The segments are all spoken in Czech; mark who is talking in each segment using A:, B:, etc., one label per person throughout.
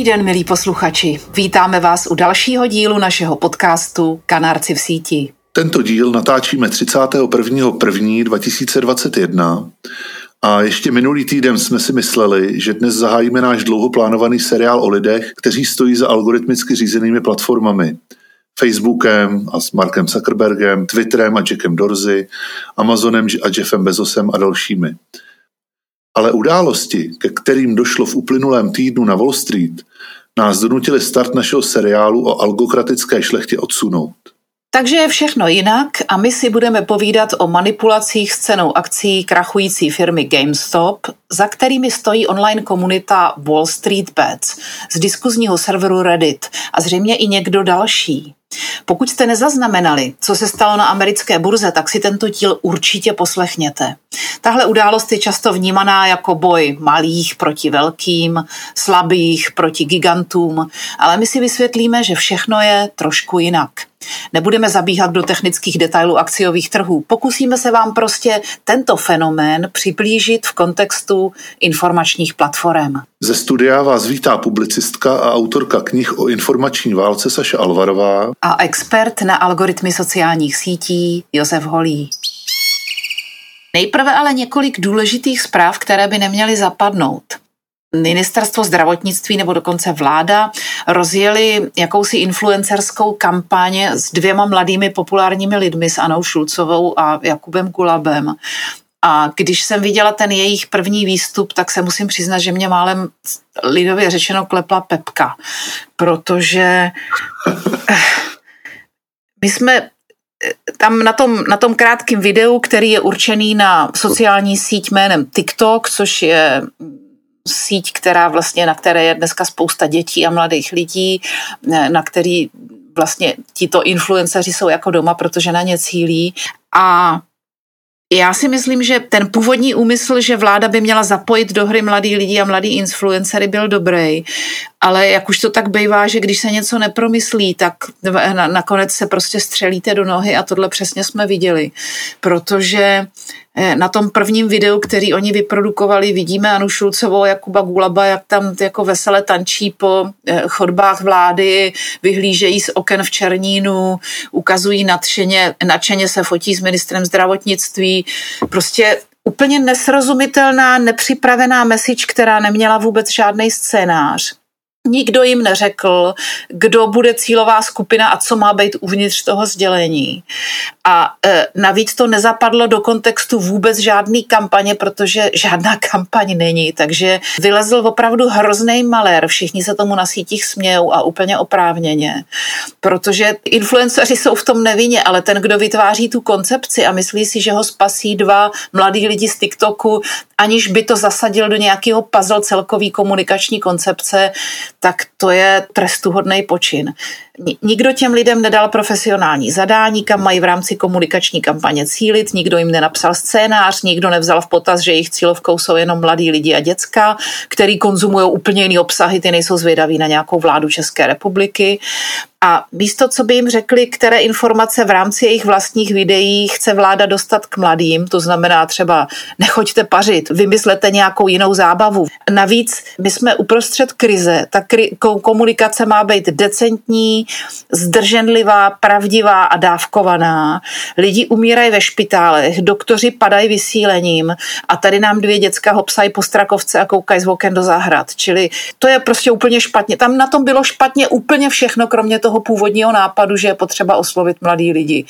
A: Dobrý den, milí posluchači. Vítáme vás u dalšího dílu našeho podcastu Kanárci v síti.
B: Tento díl natáčíme 31.1.2021 a ještě minulý týden jsme si mysleli, že dnes zahájíme náš dlouhoplánovaný seriál o lidech, kteří stojí za algoritmicky řízenými platformami. Facebookem a s Markem Zuckerbergem, Twitterem a Jackem Dorsey, Amazonem a Jeffem Bezosem a dalšími. Ale události, ke kterým došlo v uplynulém týdnu na Wall Street, nás donutili start našeho seriálu o algokratické šlechtě odsunout.
A: Takže je všechno jinak a my si budeme povídat o manipulacích s cenou akcí krachující firmy GameStop, za kterými stojí online komunita Wall Street Bets z diskuzního serveru Reddit a zřejmě i někdo další. Pokud jste nezaznamenali, co se stalo na americké burze, tak si tento díl určitě poslechněte. Tahle událost je často vnímaná jako boj malých proti velkým, slabých proti gigantům, ale my si vysvětlíme, že všechno je trošku jinak. Nebudeme zabíhat do technických detailů akciových trhů. Pokusíme se vám prostě tento fenomén přiblížit v kontextu informačních platform.
B: Ze studia vás vítá publicistka a autorka knih o informační válce Saša Alvarová
A: a expert na algoritmy sociálních sítí Josef Holý. Nejprve ale několik důležitých zpráv, které by neměly zapadnout. Ministerstvo zdravotnictví nebo dokonce vláda rozjeli jakousi influencerskou kampaň s dvěma mladými populárními lidmi, s Anou Šulcovou a Jakubem Kulabem. A když jsem viděla ten jejich první výstup, tak se musím přiznat, že mě málem lidově řečeno klepla pepka, protože my jsme tam na tom, na tom krátkém videu, který je určený na sociální síť jménem TikTok, což je síť, která vlastně, na které je dneska spousta dětí a mladých lidí, na který vlastně tito influenceři jsou jako doma, protože na ně cílí. A já si myslím, že ten původní úmysl, že vláda by měla zapojit do hry mladý lidi a mladý influencery byl dobrý, ale jak už to tak bývá, že když se něco nepromyslí, tak nakonec se prostě střelíte do nohy a tohle přesně jsme viděli, protože na tom prvním videu, který oni vyprodukovali, vidíme Anu Šulcovou, Jakuba Gulaba, jak tam jako vesele tančí po eh, chodbách vlády, vyhlížejí z oken v Černínu, ukazují nadšeně, nadšeně se fotí s ministrem zdravotnictví. Prostě úplně nesrozumitelná, nepřipravená message, která neměla vůbec žádný scénář. Nikdo jim neřekl, kdo bude cílová skupina a co má být uvnitř toho sdělení. A e, navíc to nezapadlo do kontextu vůbec žádný kampaně, protože žádná kampaň není. Takže vylezl opravdu hrozný malér. Všichni se tomu na sítích smějou a úplně oprávněně. Protože influenceři jsou v tom nevinně, ale ten, kdo vytváří tu koncepci a myslí si, že ho spasí dva mladí lidi z TikToku, aniž by to zasadil do nějakého puzzle celkový komunikační koncepce, tak to je trestuhodný počin. Nikdo těm lidem nedal profesionální zadání, kam mají v rámci komunikační kampaně cílit, nikdo jim nenapsal scénář, nikdo nevzal v potaz, že jejich cílovkou jsou jenom mladí lidi a děcka, který konzumují úplně jiný obsahy, ty nejsou zvědaví na nějakou vládu České republiky. A místo, co by jim řekli, které informace v rámci jejich vlastních videí chce vláda dostat k mladým, to znamená třeba nechoďte pařit, vymyslete nějakou jinou zábavu. Navíc my jsme uprostřed krize, ta kri- komunikace má být decentní, zdrženlivá, pravdivá a dávkovaná. Lidi umírají ve špitálech, doktoři padají vysílením a tady nám dvě děcka hopsají po strakovce a koukají z oken do zahrad. Čili to je prostě úplně špatně. Tam na tom bylo špatně úplně všechno, kromě toho původního nápadu, že je potřeba oslovit mladý lidi.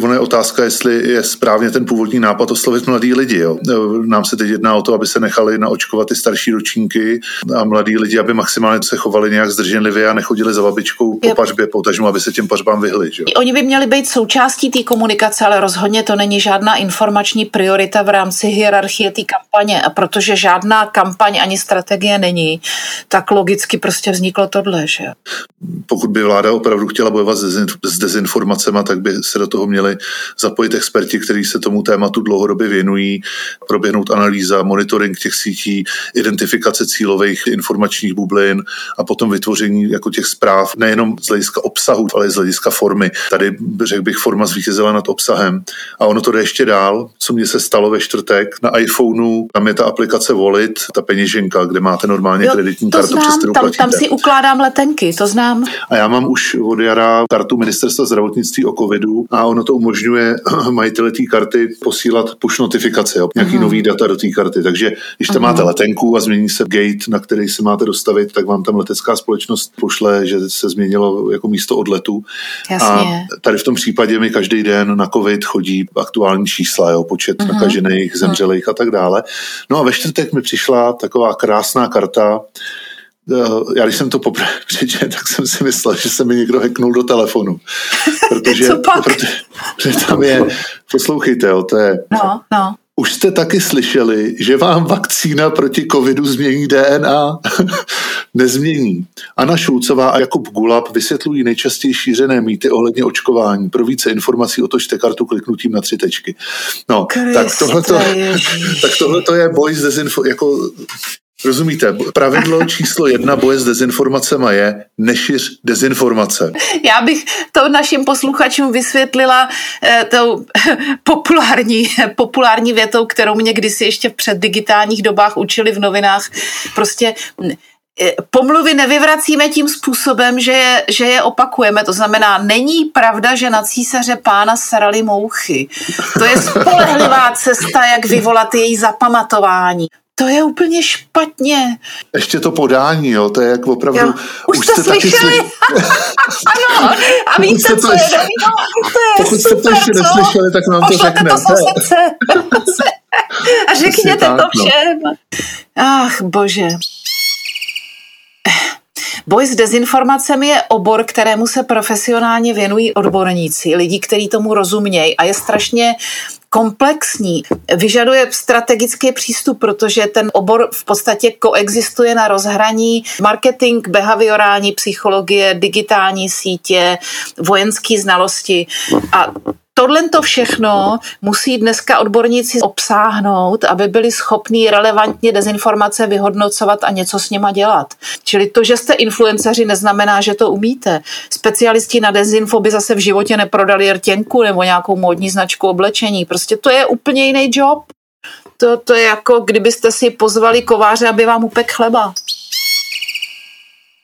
B: Ono je otázka, jestli je správně ten původní nápad oslovit mladý lidi. Jo. Nám se teď jedná o to, aby se nechali naočkovat ty starší ročníky a mladí lidi, aby maximálně se chovali nějak zdrženlivě a nechodili za babičkou po pařbě, potažmu, aby se těm pařbám vyhli. Že?
A: Oni by měli být součástí té komunikace, ale rozhodně to není žádná informační priorita v rámci hierarchie té kampaně. A protože žádná kampaň ani strategie není, tak logicky prostě vzniklo tohle. Že?
B: Pokud by vláda opravdu chtěla bojovat s dezinformacemi, tak by se do toho měli měli zapojit experti, kteří se tomu tématu dlouhodobě věnují, proběhnout analýza, monitoring těch sítí, identifikace cílových informačních bublin a potom vytvoření jako těch zpráv nejenom z hlediska obsahu, ale i z hlediska formy. Tady řekl bych, forma zvítězila nad obsahem. A ono to jde ještě dál, co mně se stalo ve čtvrtek. Na iPhoneu tam je ta aplikace Wallet, ta peněženka, kde máte normálně jo, kreditní
A: to
B: kartu,
A: znám,
B: přes kterou
A: tam,
B: platíte.
A: tam si ukládám letenky, to znám.
B: A já mám už od jara kartu ministerstva zdravotnictví o covidu a ono to to umožňuje majiteli té karty posílat push notifikace, jo, nějaký uh-huh. nový data do té karty. Takže když tam uh-huh. máte letenku a změní se gate, na který se máte dostavit, tak vám tam letecká společnost pošle, že se změnilo jako místo odletu.
A: Jasně.
B: A tady v tom případě mi každý den na covid chodí aktuální čísla, jo, počet uh-huh. nakažených, zemřelých a tak dále. No a ve čtvrtek mi přišla taková krásná karta, já když jsem to poprvé přečetl, tak jsem si myslel, že se mi někdo hacknul do telefonu. Protože,
A: Co pak?
B: Protože, protože tam je, poslouchejte, jo, to je,
A: no, no.
B: Už jste taky slyšeli, že vám vakcína proti covidu změní DNA? Nezmění. Anna Šulcová a Jakub Gulab vysvětlují nejčastěji šířené mýty ohledně očkování. Pro více informací otočte kartu kliknutím na tři tečky. No,
A: Kriste,
B: tak tak tohleto je boj s dezinfo, jako Rozumíte, pravidlo číslo jedna boje s dezinformacemi je nešiř dezinformace.
A: Já bych to našim posluchačům vysvětlila eh, tou populární, populární větou, kterou mě kdysi ještě v předdigitálních dobách učili v novinách. Prostě eh, pomluvy nevyvracíme tím způsobem, že je, že je opakujeme. To znamená, není pravda, že na císaře pána srali mouchy. To je spolehlivá cesta, jak vyvolat její zapamatování to je úplně špatně.
B: Ještě to podání, jo, to je jak opravdu... Jo.
A: Už, už jste slyšeli? Slyš... ano, a víte, co je no, to je
B: Pokud jste to ještě co? neslyšeli, tak nám to řekne.
A: to srdce. a řekněte to no. všem. Ach, bože. Boj s dezinformacemi je obor, kterému se profesionálně věnují odborníci, lidi, kteří tomu rozumějí a je strašně komplexní, vyžaduje strategický přístup, protože ten obor v podstatě koexistuje na rozhraní marketing, behaviorální psychologie, digitální sítě, vojenské znalosti a Tohle to všechno musí dneska odborníci obsáhnout, aby byli schopní relevantně dezinformace vyhodnocovat a něco s nima dělat. Čili to, že jste influenceři, neznamená, že to umíte. Specialisti na dezinfo by zase v životě neprodali rtěnku nebo nějakou módní značku oblečení. Prostě to je úplně jiný job. To, to je jako, kdybyste si pozvali kováře, aby vám upek chleba.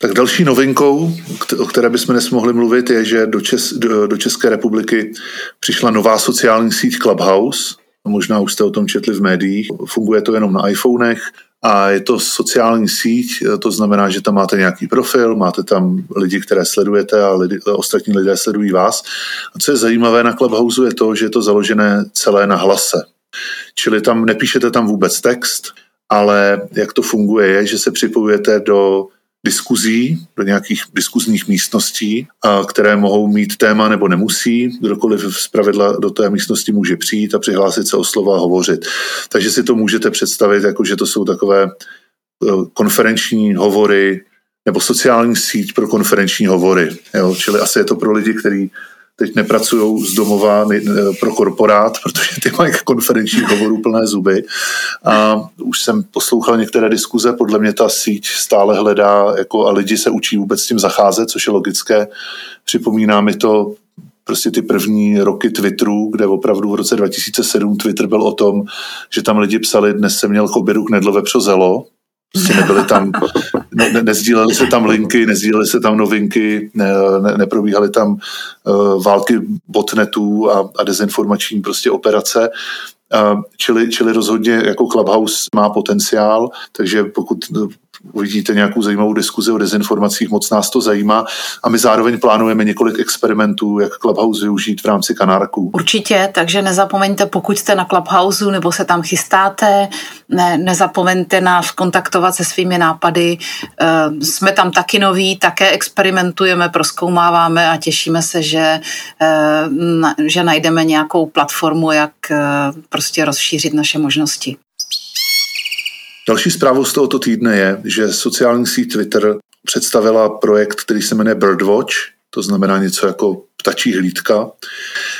B: Tak další novinkou, o které bychom dnes mohli mluvit, je, že do, Čes, do, do České republiky přišla nová sociální síť Clubhouse. Možná už jste o tom četli v médiích. Funguje to jenom na iPhonech a je to sociální síť, to znamená, že tam máte nějaký profil, máte tam lidi, které sledujete a lidi, ostatní lidé sledují vás. A co je zajímavé na Clubhouse je to, že je to založené celé na hlase. Čili tam nepíšete tam vůbec text, ale jak to funguje je, že se připojujete do diskuzí, do nějakých diskuzních místností, a které mohou mít téma nebo nemusí. Kdokoliv z pravidla do té místnosti může přijít a přihlásit se o slova a hovořit. Takže si to můžete představit, jako že to jsou takové e, konferenční hovory nebo sociální síť pro konferenční hovory. Jo? Čili asi je to pro lidi, kteří teď nepracují z domova pro korporát, protože ty mají konferenční hovorů plné zuby. A už jsem poslouchal některé diskuze, podle mě ta síť stále hledá, jako a lidi se učí vůbec s tím zacházet, což je logické. Připomíná mi to prostě ty první roky Twitteru, kde opravdu v roce 2007 Twitter byl o tom, že tam lidi psali, dnes jsem měl chobiru knedlo vepřozelo, Prostě nebyly tam, ne, ne, nezdílely se tam linky, nezdílely se tam novinky, ne, ne, neprobíhaly tam uh, války botnetů a, a dezinformační prostě operace. Uh, čili, čili rozhodně jako Clubhouse má potenciál, takže pokud uvidíte nějakou zajímavou diskuzi o dezinformacích, moc nás to zajímá a my zároveň plánujeme několik experimentů, jak Clubhouse využít v rámci Kanárku.
A: Určitě, takže nezapomeňte, pokud jste na Clubhouse nebo se tam chystáte, ne, nezapomeňte nás kontaktovat se svými nápady. E, jsme tam taky noví, také experimentujeme, proskoumáváme a těšíme se, že, e, na, že najdeme nějakou platformu, jak e, prostě rozšířit naše možnosti.
B: Další zprávou z tohoto týdne je, že sociální síť Twitter představila projekt, který se jmenuje Birdwatch, to znamená něco jako ptačí hlídka.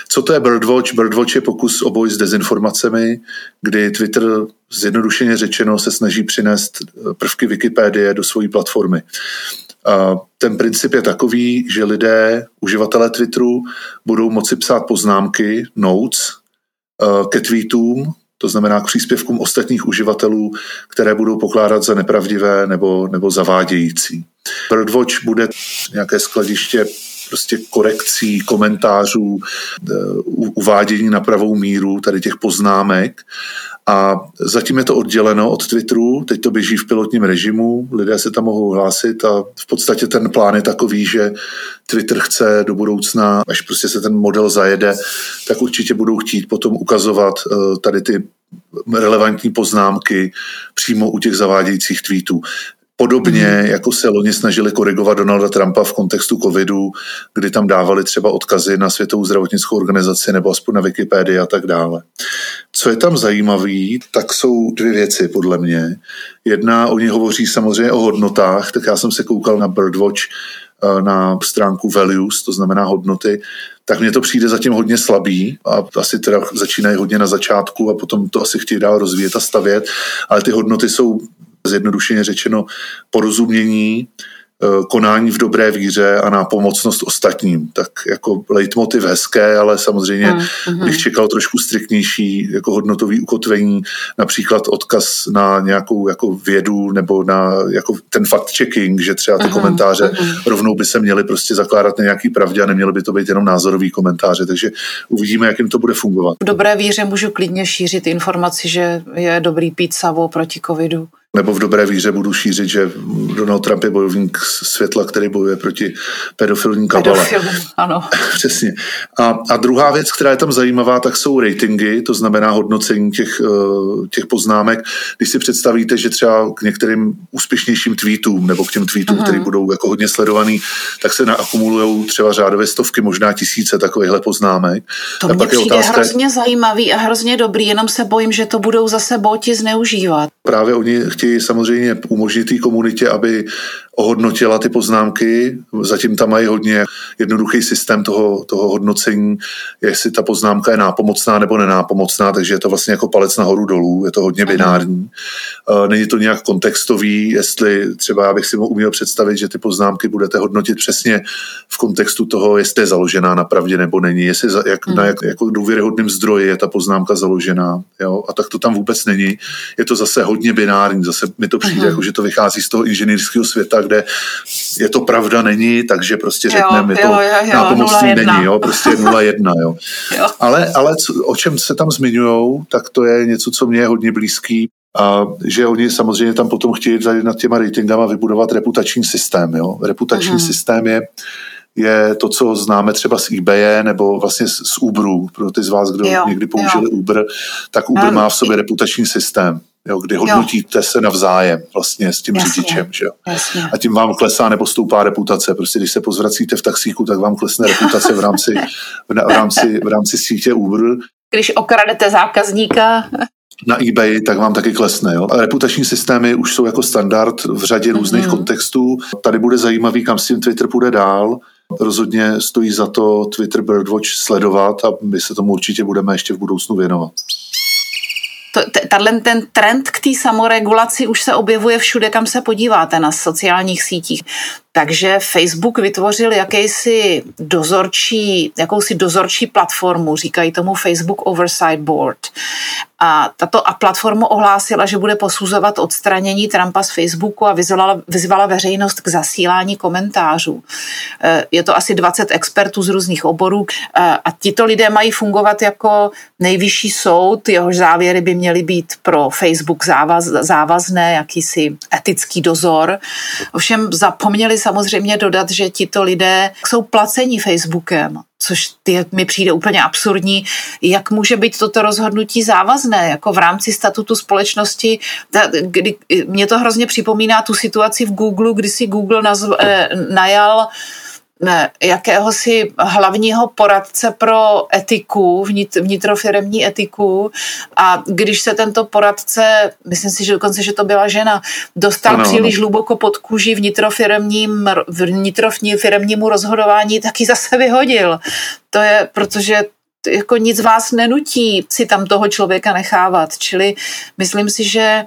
B: Co to je Birdwatch? Birdwatch je pokus o boj s dezinformacemi, kdy Twitter zjednodušeně řečeno se snaží přinést prvky Wikipedie do své platformy. A ten princip je takový, že lidé, uživatelé Twitteru, budou moci psát poznámky, notes, ke tweetům, to znamená k příspěvkům ostatních uživatelů, které budou pokládat za nepravdivé nebo, nebo zavádějící. Birdwatch bude nějaké skladiště prostě korekcí, komentářů, e, uvádění na pravou míru tady těch poznámek a zatím je to odděleno od Twitteru, teď to běží v pilotním režimu, lidé se tam mohou hlásit a v podstatě ten plán je takový, že Twitter chce do budoucna, až prostě se ten model zajede, tak určitě budou chtít potom ukazovat e, tady ty relevantní poznámky přímo u těch zavádějících tweetů. Podobně, mm. jako se loni snažili korigovat Donalda Trumpa v kontextu covidu, kdy tam dávali třeba odkazy na Světovou zdravotnickou organizaci nebo aspoň na Wikipedii a tak dále. Co je tam zajímavé, tak jsou dvě věci podle mě. Jedna, oni hovoří samozřejmě o hodnotách, tak já jsem se koukal na Birdwatch eh, na stránku values, to znamená hodnoty, tak mně to přijde zatím hodně slabý a asi teda začínají hodně na začátku a potom to asi chtějí dál rozvíjet a stavět, ale ty hodnoty jsou zjednodušeně řečeno porozumění, Eh, konání v dobré víře a na pomocnost ostatním. Tak jako leitmotiv hezké, ale samozřejmě mm, bych čekal trošku striktnější jako hodnotový ukotvení, například odkaz na nějakou jako vědu nebo na jako ten fact-checking, že třeba ty mm, komentáře mm. rovnou by se měly prostě zakládat na nějaký pravdě a neměly by to být jenom názorový komentáře, takže uvidíme, jak jim to bude fungovat.
A: V dobré víře můžu klidně šířit informaci, že je dobrý pít savo proti covidu
B: nebo v dobré víře budu šířit, že Donald Trump je bojovník světla, který bojuje proti pedofilní kabale.
A: Pedofil, ano.
B: Přesně. A, a druhá věc, která je tam zajímavá, tak jsou ratingy, to znamená hodnocení těch, eh, těch poznámek. Když si představíte, že třeba k některým úspěšnějším tweetům nebo k těm tweetům, uh-huh. které budou jako hodně sledovaný, tak se naakumulují třeba řádově stovky, možná tisíce takovýchhle poznámek.
A: To mě přijde otázka, hrozně zajímavý a hrozně dobrý, jenom se bojím, že to budou zase boti zneužívat.
B: Právě oni chtějí samozřejmě umožnit té komunitě, aby ohodnotila ty poznámky. Zatím tam mají hodně jednoduchý systém toho, toho hodnocení, jestli ta poznámka je nápomocná nebo nenápomocná, takže je to vlastně jako palec nahoru dolů, je to hodně binární. Není to nějak kontextový, jestli třeba já bych si uměl představit, že ty poznámky budete hodnotit přesně v kontextu toho, jestli je založená na pravdě nebo není, jestli za, jak, na jak, jako důvěryhodným zdroji je ta poznámka založená. Jo? A tak to tam vůbec není. Je to zase hodně binární, zase mi to přijde, jako, že to vychází z toho inženýrského světa, kde je to pravda není, takže prostě řekneme, je to jo, jo, nápomocný není, jo, prostě 0,1, jo. jo. Ale, ale co, o čem se tam zmiňují, tak to je něco, co mě je hodně blízký, a že oni samozřejmě tam potom chtějí tady nad těma ratingama vybudovat reputační systém. Jo? Reputační uh-huh. systém je, je to, co známe třeba z eBay nebo vlastně z, Uberu. Pro ty z vás, kdo jo, někdy použili jo. Uber, tak Uber um, má v sobě reputační systém jo, kdy hodnotíte jo. se navzájem vlastně s tím jasně, řidičem. Že jo? A tím vám klesá nebo stoupá reputace. Prostě když se pozvracíte v taxíku, tak vám klesne reputace v rámci, v, v rámci, v rámci sítě Uber.
A: Když okradete zákazníka
B: na eBay, tak vám taky klesne. Jo? Reputační systémy už jsou jako standard v řadě různých mm-hmm. kontextů. Tady bude zajímavý, kam s tím Twitter půjde dál. Rozhodně stojí za to Twitter Birdwatch sledovat a my se tomu určitě budeme ještě v budoucnu věnovat
A: tato, ten trend k té samoregulaci už se objevuje všude, kam se podíváte na sociálních sítích. Takže Facebook vytvořil jakýsi dozorčí, jakousi dozorčí platformu, říkají tomu Facebook Oversight Board. A tato a platforma ohlásila, že bude posuzovat odstranění Trumpa z Facebooku a vyzvala, vyzvala veřejnost k zasílání komentářů. E, je to asi 20 expertů z různých oborů e, a tito lidé mají fungovat jako nejvyšší soud, jehož závěry by měly být být pro Facebook závaz, závazné, jakýsi etický dozor. Ovšem zapomněli samozřejmě dodat, že tito lidé jsou placení Facebookem, což ty, mi přijde úplně absurdní. Jak může být toto rozhodnutí závazné, jako v rámci statutu společnosti? Kdy, mě to hrozně připomíná tu situaci v Google, kdy si Google nazv, eh, najal ne, jakéhosi hlavního poradce pro etiku, vnit, vnitrofiremní etiku a když se tento poradce, myslím si, že dokonce, že to byla žena, dostal ano, příliš ano. hluboko pod kůži vnitrofiremním, vnitrofiremnímu rozhodování, tak ji zase vyhodil. To je, protože jako nic vás nenutí si tam toho člověka nechávat. Čili myslím si, že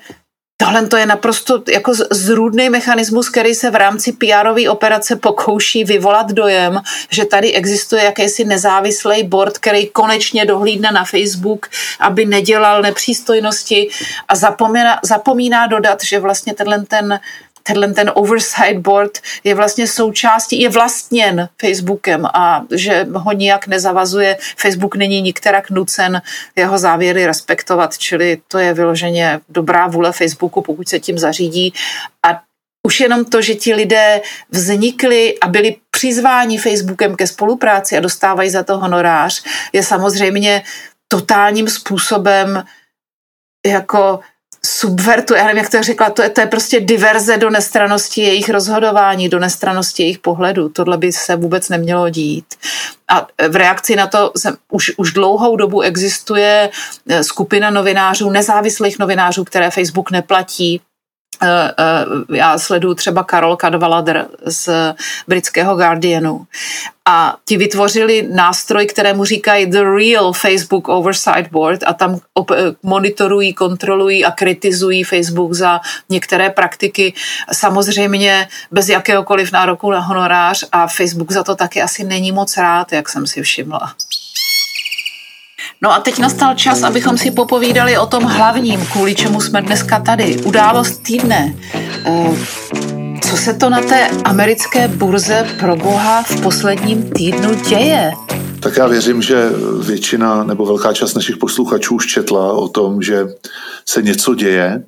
A: Tohle to je naprosto jako zrůdný mechanismus, který se v rámci pr operace pokouší vyvolat dojem, že tady existuje jakýsi nezávislý board, který konečně dohlídne na Facebook, aby nedělal nepřístojnosti a zapomíná, zapomíná dodat, že vlastně tenhle ten tenhle ten oversight board je vlastně součástí, je vlastněn Facebookem a že ho nijak nezavazuje. Facebook není nikterak nucen jeho závěry respektovat, čili to je vyloženě dobrá vůle Facebooku, pokud se tím zařídí. A už jenom to, že ti lidé vznikli a byli přizváni Facebookem ke spolupráci a dostávají za to honorář, je samozřejmě totálním způsobem jako subvertuje, já nevím, jak to řekla, to je, to je prostě diverze do nestranosti jejich rozhodování, do nestranosti jejich pohledu. Tohle by se vůbec nemělo dít. A v reakci na to jsem, už, už dlouhou dobu existuje eh, skupina novinářů, nezávislých novinářů, které Facebook neplatí, já sleduju třeba Karol Cadwallader z britského Guardianu a ti vytvořili nástroj, kterému říkají The Real Facebook Oversight Board a tam eh, monitorují, kontrolují a kritizují Facebook za některé praktiky, samozřejmě bez jakéhokoliv nároku na honorář a Facebook za to taky asi není moc rád, jak jsem si všimla. No a teď nastal čas, abychom si popovídali o tom hlavním, kvůli čemu jsme dneska tady. Událost týdne. Eh, co se to na té americké burze pro boha v posledním týdnu děje?
B: Tak já věřím, že většina nebo velká část našich posluchačů už četla o tom, že se něco děje.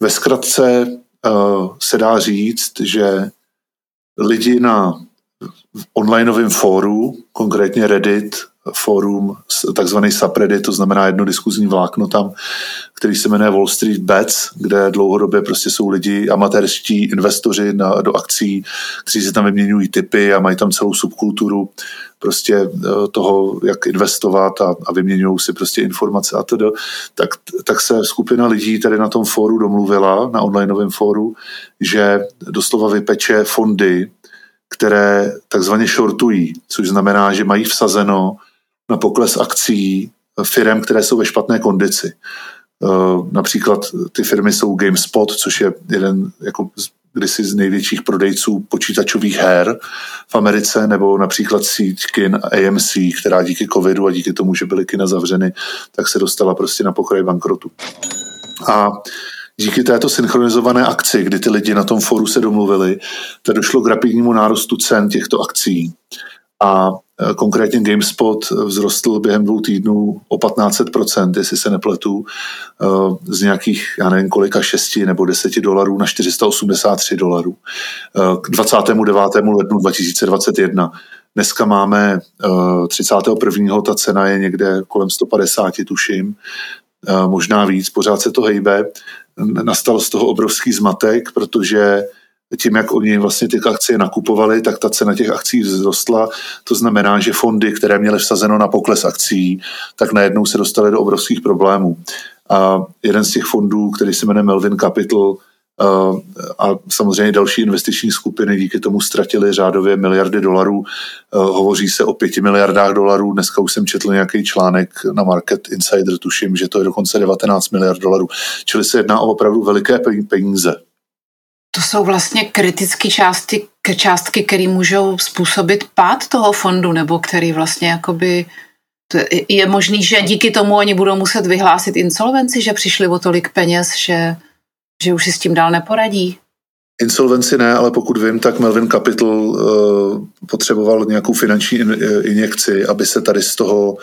B: Ve zkratce uh, se dá říct, že lidi na onlineovém fóru, konkrétně Reddit, fórum, takzvaný subreddit, to znamená jedno diskuzní vlákno tam, který se jmenuje Wall Street Bets, kde dlouhodobě prostě jsou lidi, amatérští investoři na, do akcí, kteří si tam vyměňují typy a mají tam celou subkulturu prostě eh, toho, jak investovat a, a vyměňují si prostě informace a tedy, tak, tak se skupina lidí tady na tom fóru domluvila, na onlineovém fóru, že doslova vypeče fondy, které takzvaně shortují, což znamená, že mají vsazeno na pokles akcí firm, které jsou ve špatné kondici. Eh, například ty firmy jsou GameSpot, což je jeden jako kdysi z největších prodejců počítačových her v Americe, nebo například síť kin AMC, která díky covidu a díky tomu, že byly kina zavřeny, tak se dostala prostě na pokraj bankrotu. A díky této synchronizované akci, kdy ty lidi na tom foru se domluvili, tak došlo k rapidnímu nárostu cen těchto akcí. A Eh, konkrétně GameSpot vzrostl během dvou týdnů o 15%, jestli se nepletu, eh, z nějakých, já nevím kolika, 6 nebo 10 dolarů na 483 dolarů eh, k 29. lednu 2021. Dneska máme 31. ta cena je někde kolem 150, tuším, možná víc, pořád se to hejbe. Nastal z toho obrovský zmatek, protože tím, jak oni vlastně ty akcie nakupovali, tak ta cena těch akcí vzrostla. To znamená, že fondy, které měly vsazeno na pokles akcí, tak najednou se dostaly do obrovských problémů. A jeden z těch fondů, který se jmenuje Melvin Capital, a samozřejmě další investiční skupiny díky tomu ztratili řádově miliardy dolarů. Hovoří se o pěti miliardách dolarů. Dneska už jsem četl nějaký článek na Market Insider, tuším, že to je dokonce 19 miliard dolarů. Čili se jedná o opravdu veliké peníze.
A: To jsou vlastně kritické částky, částky, které můžou způsobit pád toho fondu, nebo který vlastně jakoby je, možný, že díky tomu oni budou muset vyhlásit insolvenci, že přišli o tolik peněz, že, že už si s tím dál neporadí?
B: Insolvenci ne, ale pokud vím, tak Melvin Capital uh, potřeboval nějakou finanční in, injekci, aby se tady z toho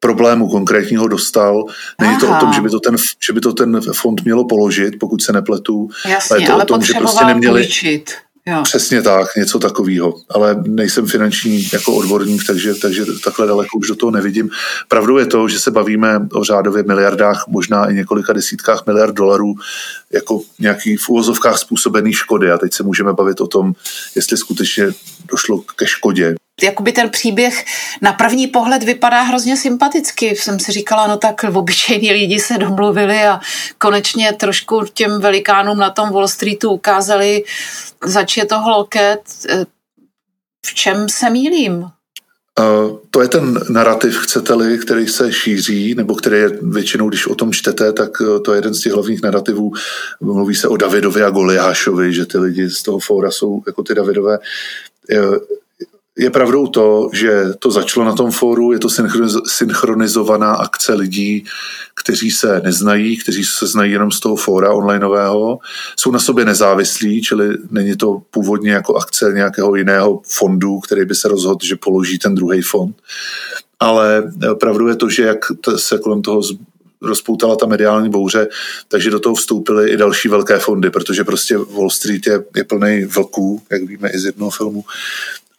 B: problému konkrétního dostal. Není Aha. to o tom, že by to, ten, že by to ten fond mělo položit, pokud se nepletu.
A: Jasně, ale, je to ale o tom, že prostě neměli, půjčit.
B: Jo. Přesně tak, něco takového. Ale nejsem finanční jako odborník, takže, takže takhle daleko už do toho nevidím. Pravdou je to, že se bavíme o řádově miliardách, možná i několika desítkách miliard dolarů, jako nějaký v úvozovkách způsobený škody. A teď se můžeme bavit o tom, jestli skutečně došlo ke škodě
A: jakoby ten příběh na první pohled vypadá hrozně sympaticky. Jsem si říkala, no tak obyčejní lidi se domluvili a konečně trošku těm velikánům na tom Wall Streetu ukázali, zač je to hloket. V čem se mýlím?
B: To je ten narrativ, chcete-li, který se šíří, nebo který je většinou, když o tom čtete, tak e, to je jeden z těch hlavních narrativů. Mluví se o Davidovi a Goliášovi, že ty lidi z toho fóra jsou jako ty Davidové. Je pravdou to, že to začalo na tom fóru, je to synchronizovaná akce lidí, kteří se neznají, kteří se znají jenom z toho fóra onlineového, jsou na sobě nezávislí, čili není to původně jako akce nějakého jiného fondu, který by se rozhodl, že položí ten druhý fond. Ale pravdou je to, že jak se kolem toho rozpoutala ta mediální bouře, takže do toho vstoupily i další velké fondy, protože prostě Wall Street je, je plný vlků, jak víme i z jednoho filmu,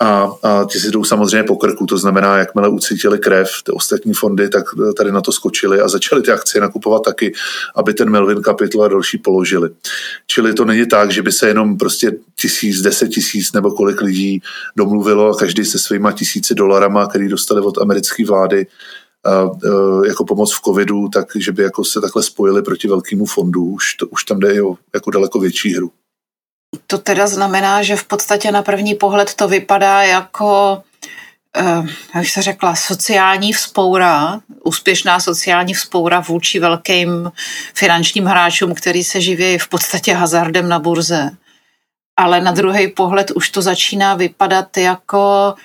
B: a, a ti si jdou samozřejmě po krku, to znamená, jakmile ucítili krev, ty ostatní fondy, tak tady na to skočili a začali ty akcie nakupovat taky, aby ten Melvin Capital a další položili. Čili to není tak, že by se jenom prostě tisíc, deset tisíc nebo kolik lidí domluvilo a každý se svýma tisíci dolarama, který dostali od americké vlády, jako pomoc v covidu, tak že by jako se takhle spojili proti velkému fondu. Už, to, už tam jde o jako daleko větší hru.
A: To teda znamená, že v podstatě na první pohled to vypadá jako, eh, jak se řekla, sociální vzpoura, úspěšná sociální vzpoura vůči velkým finančním hráčům, který se živí v podstatě hazardem na burze. Ale na druhý pohled už to začíná vypadat jako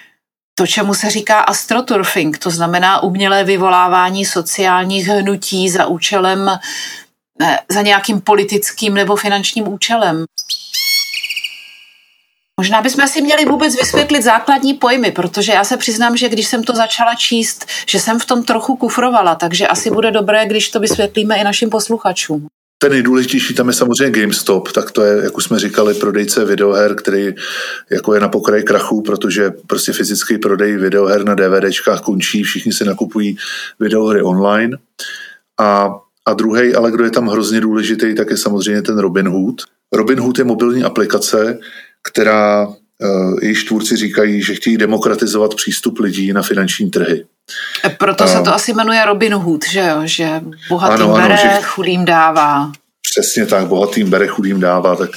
A: to, čemu se říká astroturfing, to znamená umělé vyvolávání sociálních hnutí za účelem, eh, za nějakým politickým nebo finančním účelem. Možná bychom si měli vůbec vysvětlit základní pojmy, protože já se přiznám, že když jsem to začala číst, že jsem v tom trochu kufrovala, takže asi bude dobré, když to vysvětlíme i našim posluchačům.
B: Ten nejdůležitější tam je samozřejmě GameStop, tak to je, jak už jsme říkali, prodejce videoher, který jako je na pokraji krachu, protože prostě fyzický prodej videoher na DVDčkách končí, všichni si nakupují videohry online. A, a druhý, ale kdo je tam hrozně důležitý, tak je samozřejmě ten Robinhood. Robinhood je mobilní aplikace, která eh, její tvůrci říkají, že chtějí demokratizovat přístup lidí na finanční trhy.
A: E, proto se to asi jmenuje Robin Hood, že jo? Že bohatým ano, bere, ano, že... chudým dává.
B: Přesně tak, bohatým bere, chudým dává, tak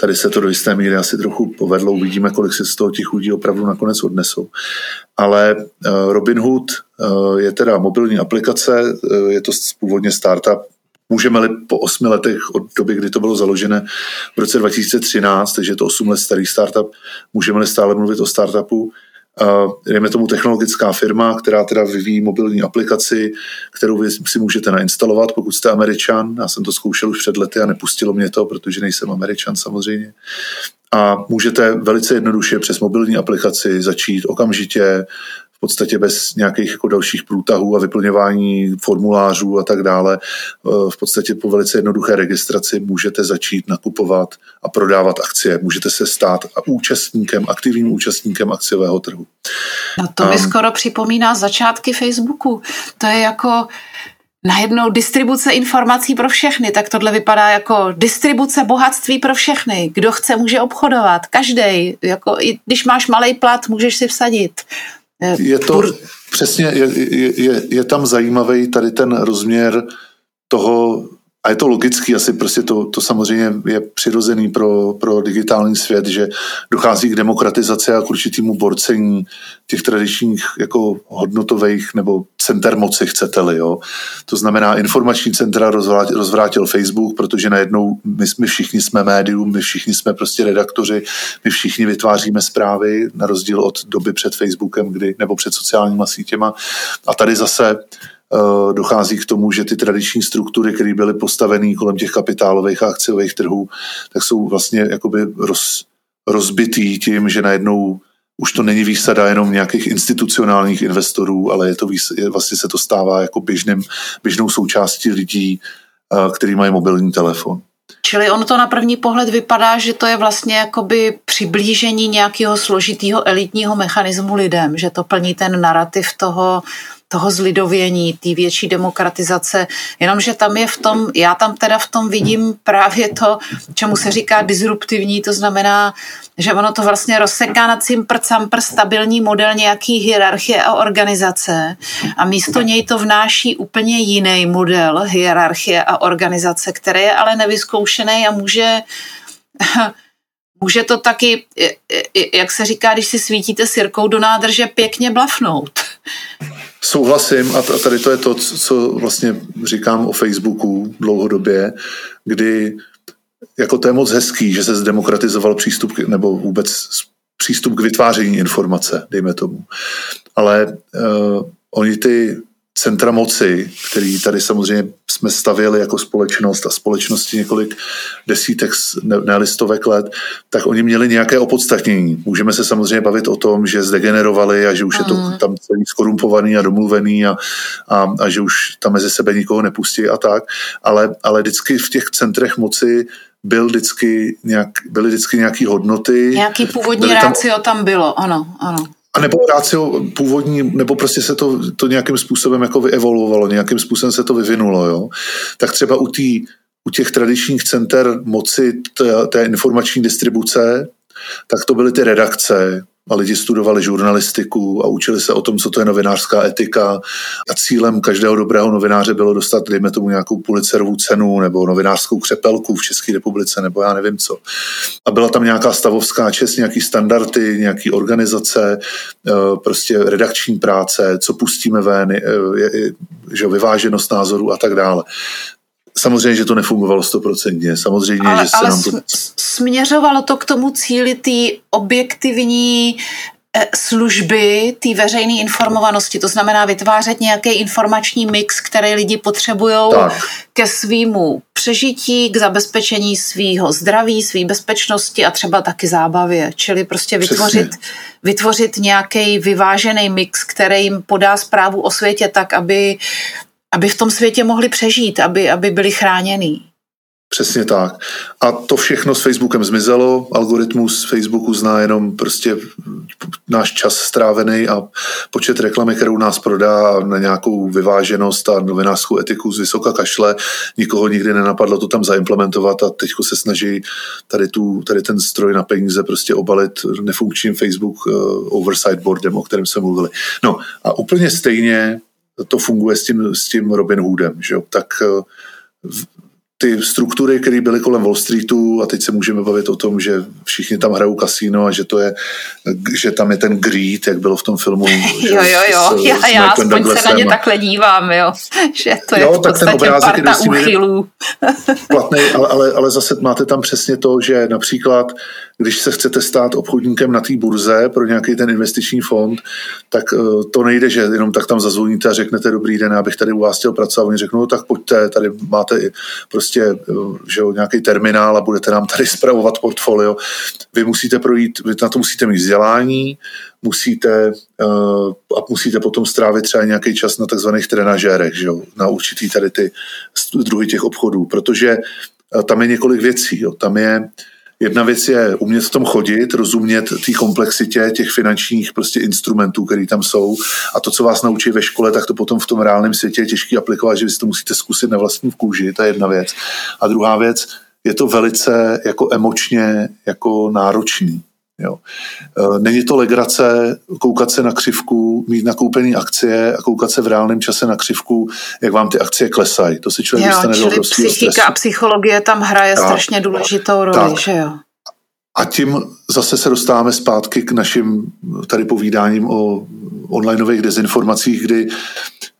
B: tady se to do jisté míry asi trochu povedlo, uvidíme, kolik se z toho těch lidí opravdu nakonec odnesou. Ale uh, Robinhood uh, je teda mobilní aplikace, je to původně startup, Můžeme-li po osmi letech od doby, kdy to bylo založené v roce 2013, takže je to osm let starý startup, můžeme-li stále mluvit o startupu, dejme tomu technologická firma, která teda vyvíjí mobilní aplikaci, kterou vy si můžete nainstalovat, pokud jste američan. Já jsem to zkoušel už před lety a nepustilo mě to, protože nejsem američan samozřejmě. A můžete velice jednoduše přes mobilní aplikaci začít okamžitě v podstatě bez nějakých jako dalších průtahů a vyplňování formulářů a tak dále. V podstatě po velice jednoduché registraci můžete začít nakupovat a prodávat akcie. Můžete se stát účastníkem, aktivním účastníkem akciového trhu.
A: No to mi um, skoro připomíná začátky Facebooku. To je jako najednou distribuce informací pro všechny, tak tohle vypadá jako distribuce bohatství pro všechny. Kdo chce, může obchodovat. Každý. Jako, i když máš malý plat, můžeš si vsadit.
B: Je to přesně, je, je, je tam zajímavý tady ten rozměr toho a je to logický, asi prostě to, to samozřejmě je přirozený pro, pro digitální svět, že dochází k demokratizaci a k určitému borcení těch tradičních jako hodnotových nebo center moci, chcete-li. Jo. To znamená, informační centra rozvrátil, rozvrátil Facebook, protože najednou my, my všichni jsme médium, my všichni jsme prostě redaktoři, my všichni vytváříme zprávy, na rozdíl od doby před Facebookem, kdy, nebo před sociálníma sítěma. A tady zase dochází k tomu, že ty tradiční struktury, které byly postavené kolem těch kapitálových a akciových trhů, tak jsou vlastně jakoby roz, rozbitý tím, že najednou už to není výsada jenom nějakých institucionálních investorů, ale je to je, vlastně se to stává jako běžným, běžnou součástí lidí, který mají mobilní telefon.
A: Čili ono to na první pohled vypadá, že to je vlastně jakoby přiblížení nějakého složitého elitního mechanismu lidem, že to plní ten narrativ toho toho zlidovění, té větší demokratizace, jenomže tam je v tom, já tam teda v tom vidím právě to, čemu se říká disruptivní, to znamená, že ono to vlastně rozseká na cimpr campr stabilní model nějaký hierarchie a organizace a místo něj to vnáší úplně jiný model hierarchie a organizace, který je ale nevyzkoušený a může Může to taky, jak se říká, když si svítíte sirkou do nádrže, pěkně blafnout.
B: Souhlasím a tady to je to, co vlastně říkám o Facebooku dlouhodobě, kdy jako to je moc hezký, že se zdemokratizoval přístup nebo vůbec přístup k vytváření informace, dejme tomu. Ale uh, oni ty centra moci, který tady samozřejmě jsme stavěli jako společnost a společnosti několik desítek, ne listovek let, tak oni měli nějaké opodstatnění. Můžeme se samozřejmě bavit o tom, že zdegenerovali a že už je to mm. tam celý skorumpovaný a domluvený a, a, a že už tam mezi sebe nikoho nepustí a tak, ale, ale vždycky v těch centrech moci byl vždycky nějak, byly vždycky nějaké hodnoty.
A: Nějaký původní tam, rácio tam bylo, ano, ano.
B: A nebo rácio původní, nebo prostě se to, to nějakým způsobem jako vyevolvovalo, nějakým způsobem se to vyvinulo, jo. Tak třeba u, tý, u těch tradičních center moci té informační distribuce, tak to byly ty redakce, a lidi studovali žurnalistiku a učili se o tom, co to je novinářská etika a cílem každého dobrého novináře bylo dostat, dejme tomu, nějakou Pulitzerovu cenu nebo novinářskou křepelku v České republice nebo já nevím co. A byla tam nějaká stavovská čest, nějaký standardy, nějaký organizace, eh, prostě redakční práce, co pustíme ven, eh, že vyváženost názorů a tak dále. Samozřejmě, že to nefungovalo stoprocentně. Samozřejmě,
A: ale,
B: že se
A: ale
B: nám to...
A: směřovalo to k tomu cíli té objektivní eh, služby té veřejné informovanosti, to znamená vytvářet nějaký informační mix, který lidi potřebují ke svýmu přežití, k zabezpečení svého zdraví, své bezpečnosti a třeba taky zábavě. Čili prostě vytvořit, vytvořit nějaký vyvážený mix, který jim podá zprávu o světě tak, aby aby v tom světě mohli přežít, aby, aby byli chráněni.
B: Přesně tak. A to všechno s Facebookem zmizelo. Algoritmus Facebooku zná jenom prostě náš čas strávený a počet reklamy, kterou nás prodá na nějakou vyváženost a novinářskou etiku z vysoka kašle. Nikoho nikdy nenapadlo to tam zaimplementovat a teď se snaží tady, tu, tady ten stroj na peníze prostě obalit nefunkčním Facebook uh, oversight boardem, o kterém jsme mluvili. No a úplně stejně to funguje s tím, s tím Robin Hoodem. Že jo? Tak eh, ty struktury, které byly kolem Wall Streetu a teď se můžeme bavit o tom, že všichni tam hrajou kasíno a že to je, že tam je ten greed, jak bylo v tom filmu.
A: jo, jo, jo, s, já, s já aspoň se na ně takhle dívám, jo, že to je jo, v tak ten obrázek parta úchylů.
B: platný, ale, ale, ale zase máte tam přesně to, že například když se chcete stát obchodníkem na té burze pro nějaký ten investiční fond, tak eh, to nejde, že jenom tak tam zazvoníte a řeknete dobrý den, abych tady u vás chtěl pracovat. Oni řeknou, no, tak pojďte, tady máte prostě eh, že jo, nějaký terminál a budete nám tady zpravovat portfolio. Vy musíte projít, vy na to musíte mít vzdělání, musíte uh, a musíte potom strávit třeba nějaký čas na takzvaných trenažérech, že jo, na určitý tady ty druhy těch obchodů, protože tam je několik věcí. Jo. Tam je Jedna věc je umět v tom chodit, rozumět té komplexitě těch finančních prostě instrumentů, které tam jsou a to, co vás naučí ve škole, tak to potom v tom reálném světě je těžké aplikovat, že vy si to musíte zkusit na vlastní kůži, to je jedna věc. A druhá věc, je to velice jako emočně jako náročný. Jo. E, není to legrace koukat se na křivku, mít nakoupený akcie a koukat se v reálném čase na křivku, jak vám ty akcie klesají. To si člověk jo, dostane do obrovského
A: psychika stresu. a psychologie tam hraje tak, strašně důležitou roli, tak. že jo?
B: A tím zase se dostáváme zpátky k našim tady povídáním o onlineových dezinformacích, kdy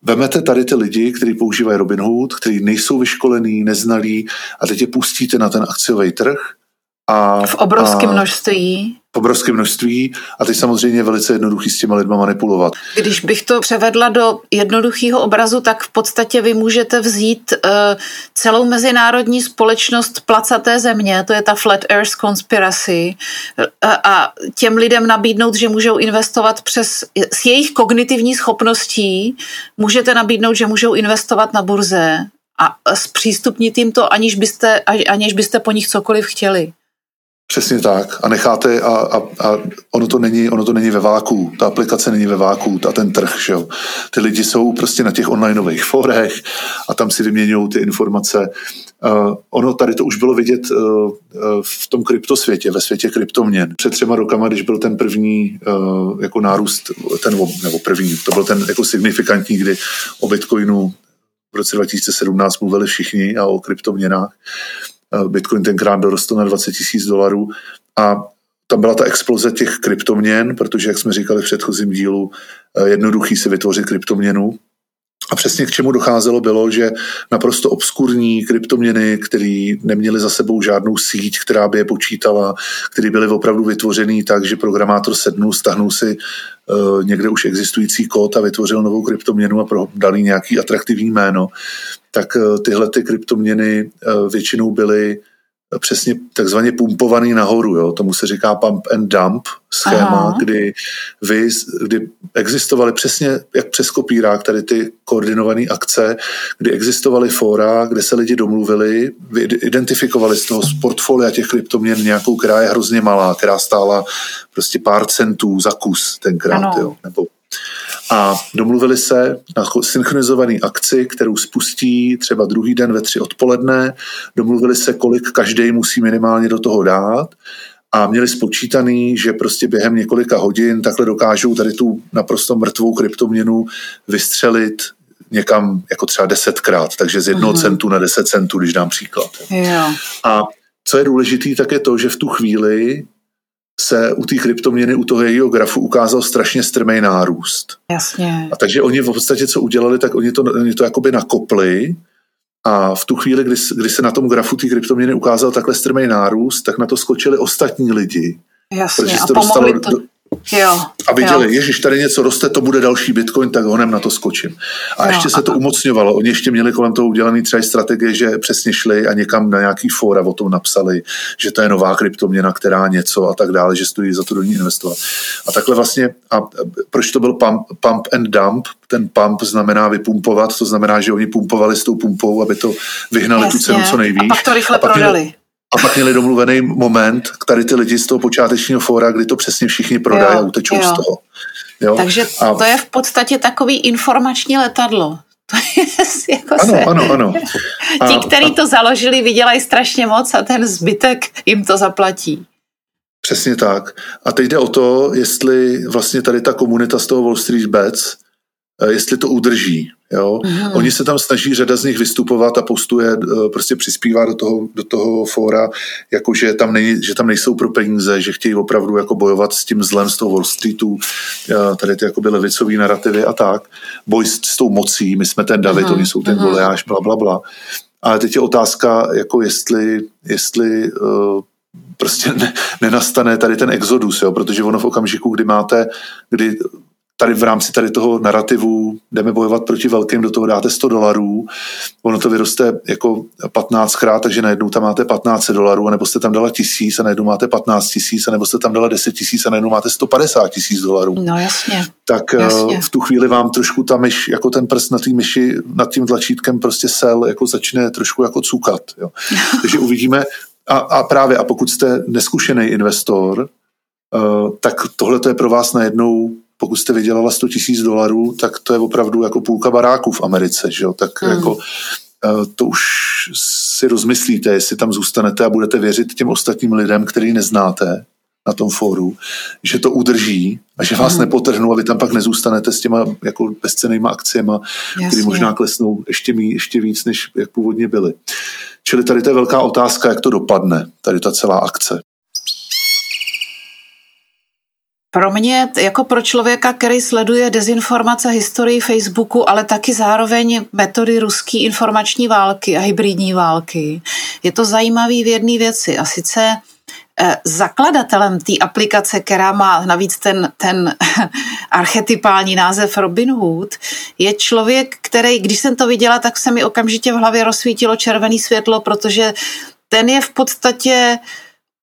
B: vemete tady ty lidi, kteří používají Robinhood, kteří nejsou vyškolení, neznalí a teď je pustíte na ten akciový trh
A: A, v obrovském množství
B: v obrovské množství a teď samozřejmě velice jednoduchý s těma lidma manipulovat.
A: Když bych to převedla do jednoduchého obrazu, tak v podstatě vy můžete vzít uh, celou mezinárodní společnost placaté země, to je ta Flat Earth Conspiracy, uh, a těm lidem nabídnout, že můžou investovat přes, s jejich kognitivní schopností, můžete nabídnout, že můžou investovat na burze a zpřístupnit jim to, aniž byste, aniž byste po nich cokoliv chtěli.
B: Přesně tak. A necháte, a, a, a ono, to není, ono to není ve váku, ta aplikace není ve váku, a ten trh, že jo. Ty lidi jsou prostě na těch onlineových forech a tam si vyměňují ty informace. Uh, ono tady to už bylo vidět uh, uh, v tom kryptosvětě, ve světě kryptoměn. Před třema rokama, když byl ten první uh, jako nárůst, ten, nebo první, to byl ten jako signifikantní, kdy o Bitcoinu v roce 2017 mluvili všichni a o kryptoměnách, Bitcoin tenkrát dorostl na 20 tisíc dolarů a tam byla ta exploze těch kryptoměn, protože, jak jsme říkali v předchozím dílu, eh, jednoduchý si vytvořit kryptoměnu. A přesně k čemu docházelo bylo, že naprosto obskurní kryptoměny, které neměly za sebou žádnou síť, která by je počítala, které byly opravdu vytvořený tak, že programátor sednul, stahnul si uh, někde už existující kód a vytvořil novou kryptoměnu a dal nějaký atraktivní jméno, tak eh, tyhle ty kryptoměny eh, většinou byly eh, přesně takzvaně pumpovaný nahoru. Jo? Tomu se říká pump and dump schéma, Aha. kdy, vy, kdy existovaly přesně jak přes kopírák tady ty koordinované akce, kdy existovaly fóra, kde se lidi domluvili, identifikovali z toho z portfolia těch kryptoměn nějakou, která je hrozně malá, která stála prostě pár centů za kus tenkrát, jo? nebo a domluvili se na synchronizovaný akci, kterou spustí třeba druhý den ve tři odpoledne. Domluvili se, kolik každý musí minimálně do toho dát a měli spočítaný, že prostě během několika hodin takhle dokážou tady tu naprosto mrtvou kryptoměnu vystřelit někam jako třeba desetkrát, takže z jednoho uh-huh. centu na deset centů, když dám příklad.
A: Jo.
B: A co je důležité, tak je to, že v tu chvíli se u té kryptoměny, u toho jejího grafu ukázal strašně strmý nárůst.
A: Jasně.
B: A takže oni v podstatě, co udělali, tak oni to, oni to jakoby nakopli a v tu chvíli, kdy, kdy se na tom grafu té kryptoměny ukázal takhle strmý nárůst, tak na to skočili ostatní lidi.
A: Jasně, a to pomohli to, do, Jo,
B: a viděli, jo. ježiš, tady něco roste, to bude další bitcoin, tak honem na to skočím. A jo, ještě se a... to umocňovalo. Oni ještě měli kolem toho udělaný třeba strategie, že přesně šli a někam na nějaký fóra o tom napsali, že to je nová kryptoměna, která něco a tak dále, že stojí za to do ní investovat. A takhle vlastně, a proč to byl pump, pump and dump? Ten pump znamená vypumpovat, to znamená, že oni pumpovali s tou pumpou, aby to vyhnali Jasně. tu cenu co nejvíc.
A: A pak to rychle a pak prodali. Měli,
B: a pak měli domluvený moment, tady ty lidi z toho počátečního fóra, kdy to přesně všichni prodají a utečou jo. z toho.
A: Jo? Takže a... to je v podstatě takový informační letadlo. To je jako
B: ano, se... ano, ano.
A: A, Ti, kteří a... to založili, vydělají strašně moc a ten zbytek jim to zaplatí.
B: Přesně tak. A teď jde o to, jestli vlastně tady ta komunita z toho Wall Street Bets, jestli to udrží. Jo? Mm. Oni se tam snaží řada z nich vystupovat a postuje, eh, prostě přispívá do toho, do toho fóra, jako že tam, nej, že tam nejsou pro peníze, že chtějí opravdu jako bojovat s tím zlem z toho Wall Streetu, eh, tady ty jakoby levicový narrativy a tak. Boj s, s tou mocí, my jsme ten David, mm. oni jsou ten. Goliáš, bla, bla, bla. Ale teď je otázka, jako jestli, jestli uh, prostě ne, nenastane tady ten exodus, jo? protože ono v okamžiku, kdy máte, kdy tady v rámci tady toho narrativu jdeme bojovat proti velkým, do toho dáte 100 dolarů, ono to vyroste jako 15 krát, takže najednou tam máte 15 dolarů, anebo jste tam dala tisíc a najednou máte 15 tisíc, anebo jste tam dala 10 tisíc a najednou máte 150 tisíc dolarů.
A: No jasně.
B: Tak
A: eh, jasně.
B: v tu chvíli vám trošku ta myš, jako ten prst na té myši nad tím tlačítkem prostě sel, jako začne trošku jako cukat. Jo. takže uvidíme, a, a právě, a pokud jste neskušený investor, Uh, tak tohle to je pro vás najednou pokud jste vydělala 100 tisíc dolarů, tak to je opravdu jako půlka baráků v Americe, že jo? Tak mm. jako eh, to už si rozmyslíte, jestli tam zůstanete a budete věřit těm ostatním lidem, který neznáte na tom fóru, že to udrží a že vás mm. nepotrhnou a vy tam pak nezůstanete s těma jako bezcenýma akciema, které možná klesnou ještě, mý, ještě víc, než jak původně byly. Čili tady to je velká otázka, jak to dopadne, tady ta celá akce.
A: Pro mě, jako pro člověka, který sleduje dezinformace historii Facebooku, ale taky zároveň metody ruské informační války a hybridní války, je to zajímavý v jedné věci. A sice eh, zakladatelem té aplikace, která má navíc ten, ten archetypální název Robin Hood, je člověk, který, když jsem to viděla, tak se mi okamžitě v hlavě rozsvítilo červený světlo, protože ten je v podstatě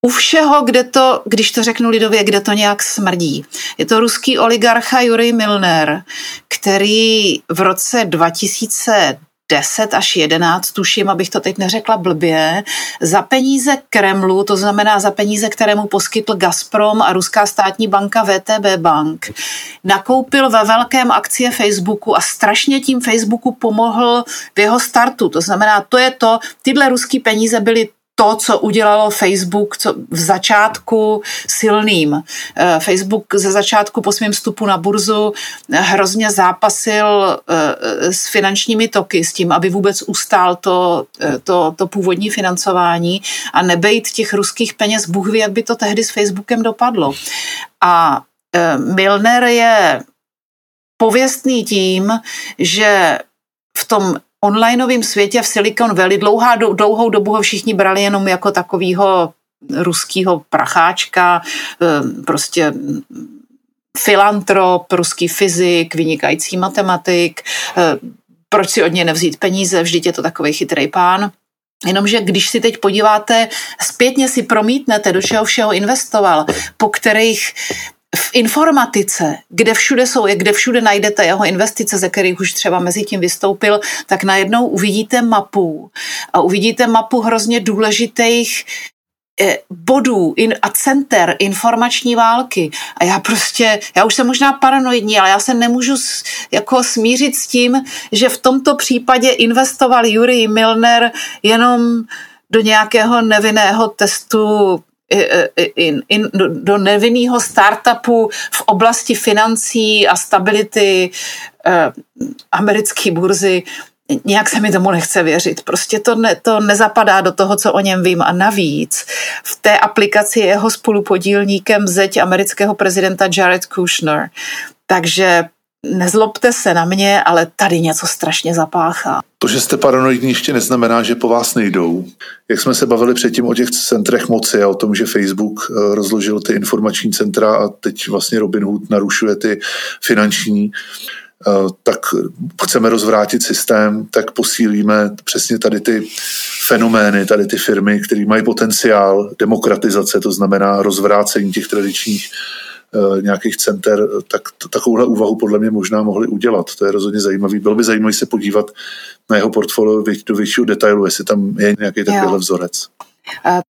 A: u všeho, kde to, když to řeknu lidově, kde to nějak smrdí. Je to ruský oligarcha Jurij Milner, který v roce 2000 10 až 11, tuším, abych to teď neřekla blbě, za peníze Kremlu, to znamená za peníze, které mu poskytl Gazprom a ruská státní banka VTB Bank, nakoupil ve velkém akcie Facebooku a strašně tím Facebooku pomohl v jeho startu. To znamená, to je to, tyhle ruské peníze byly to, co udělalo Facebook co v začátku silným. Eh, Facebook ze začátku po svém vstupu na burzu hrozně zápasil eh, s finančními toky, s tím, aby vůbec ustál to, eh, to, to původní financování a nebejt těch ruských peněz, Bůh ví, jak by to tehdy s Facebookem dopadlo. A Milner je pověstný tím, že v tom onlineovém světě v Silicon Valley. Dlouhá, dlouhou dobu ho všichni brali jenom jako takovýho ruskýho pracháčka, eh, prostě filantrop, ruský fyzik, vynikající matematik, eh, proč si od něj nevzít peníze, vždyť je to takový chytrý pán. Jenomže když si teď podíváte, zpětně si promítnete, do čeho všeho investoval, po kterých v informatice, kde všude jsou, kde všude najdete jeho investice, ze kterých už třeba mezi tím vystoupil, tak najednou uvidíte mapu a uvidíte mapu hrozně důležitých eh, bodů a center informační války. A já prostě, já už jsem možná paranoidní, ale já se nemůžu jako smířit s tím, že v tomto případě investoval Jurij Milner jenom do nějakého nevinného testu in, do, do nevinného startupu v oblasti financí a stability eh, americké burzy, nějak se mi tomu nechce věřit. Prostě to, ne, to nezapadá do toho, co o něm vím. A navíc v té aplikaci jeho spolupodílníkem zeď amerického prezidenta Jared Kushner. Takže nezlobte se na mě, ale tady něco strašně zapáchá.
B: To, že jste paranoidní, ještě neznamená, že po vás nejdou. Jak jsme se bavili předtím o těch centrech moci a o tom, že Facebook eh, rozložil ty informační centra a teď vlastně Robin Hood narušuje ty finanční, eh, tak chceme rozvrátit systém, tak posílíme přesně tady ty fenomény, tady ty firmy, které mají potenciál demokratizace, to znamená rozvrácení těch tradičních nějakých center, tak takovouhle úvahu podle mě možná mohli udělat. To je rozhodně zajímavý. Bylo by zajímavé se podívat na jeho portfolio do většího detailu, jestli tam je nějaký takovýhle vzorec.
A: Eh,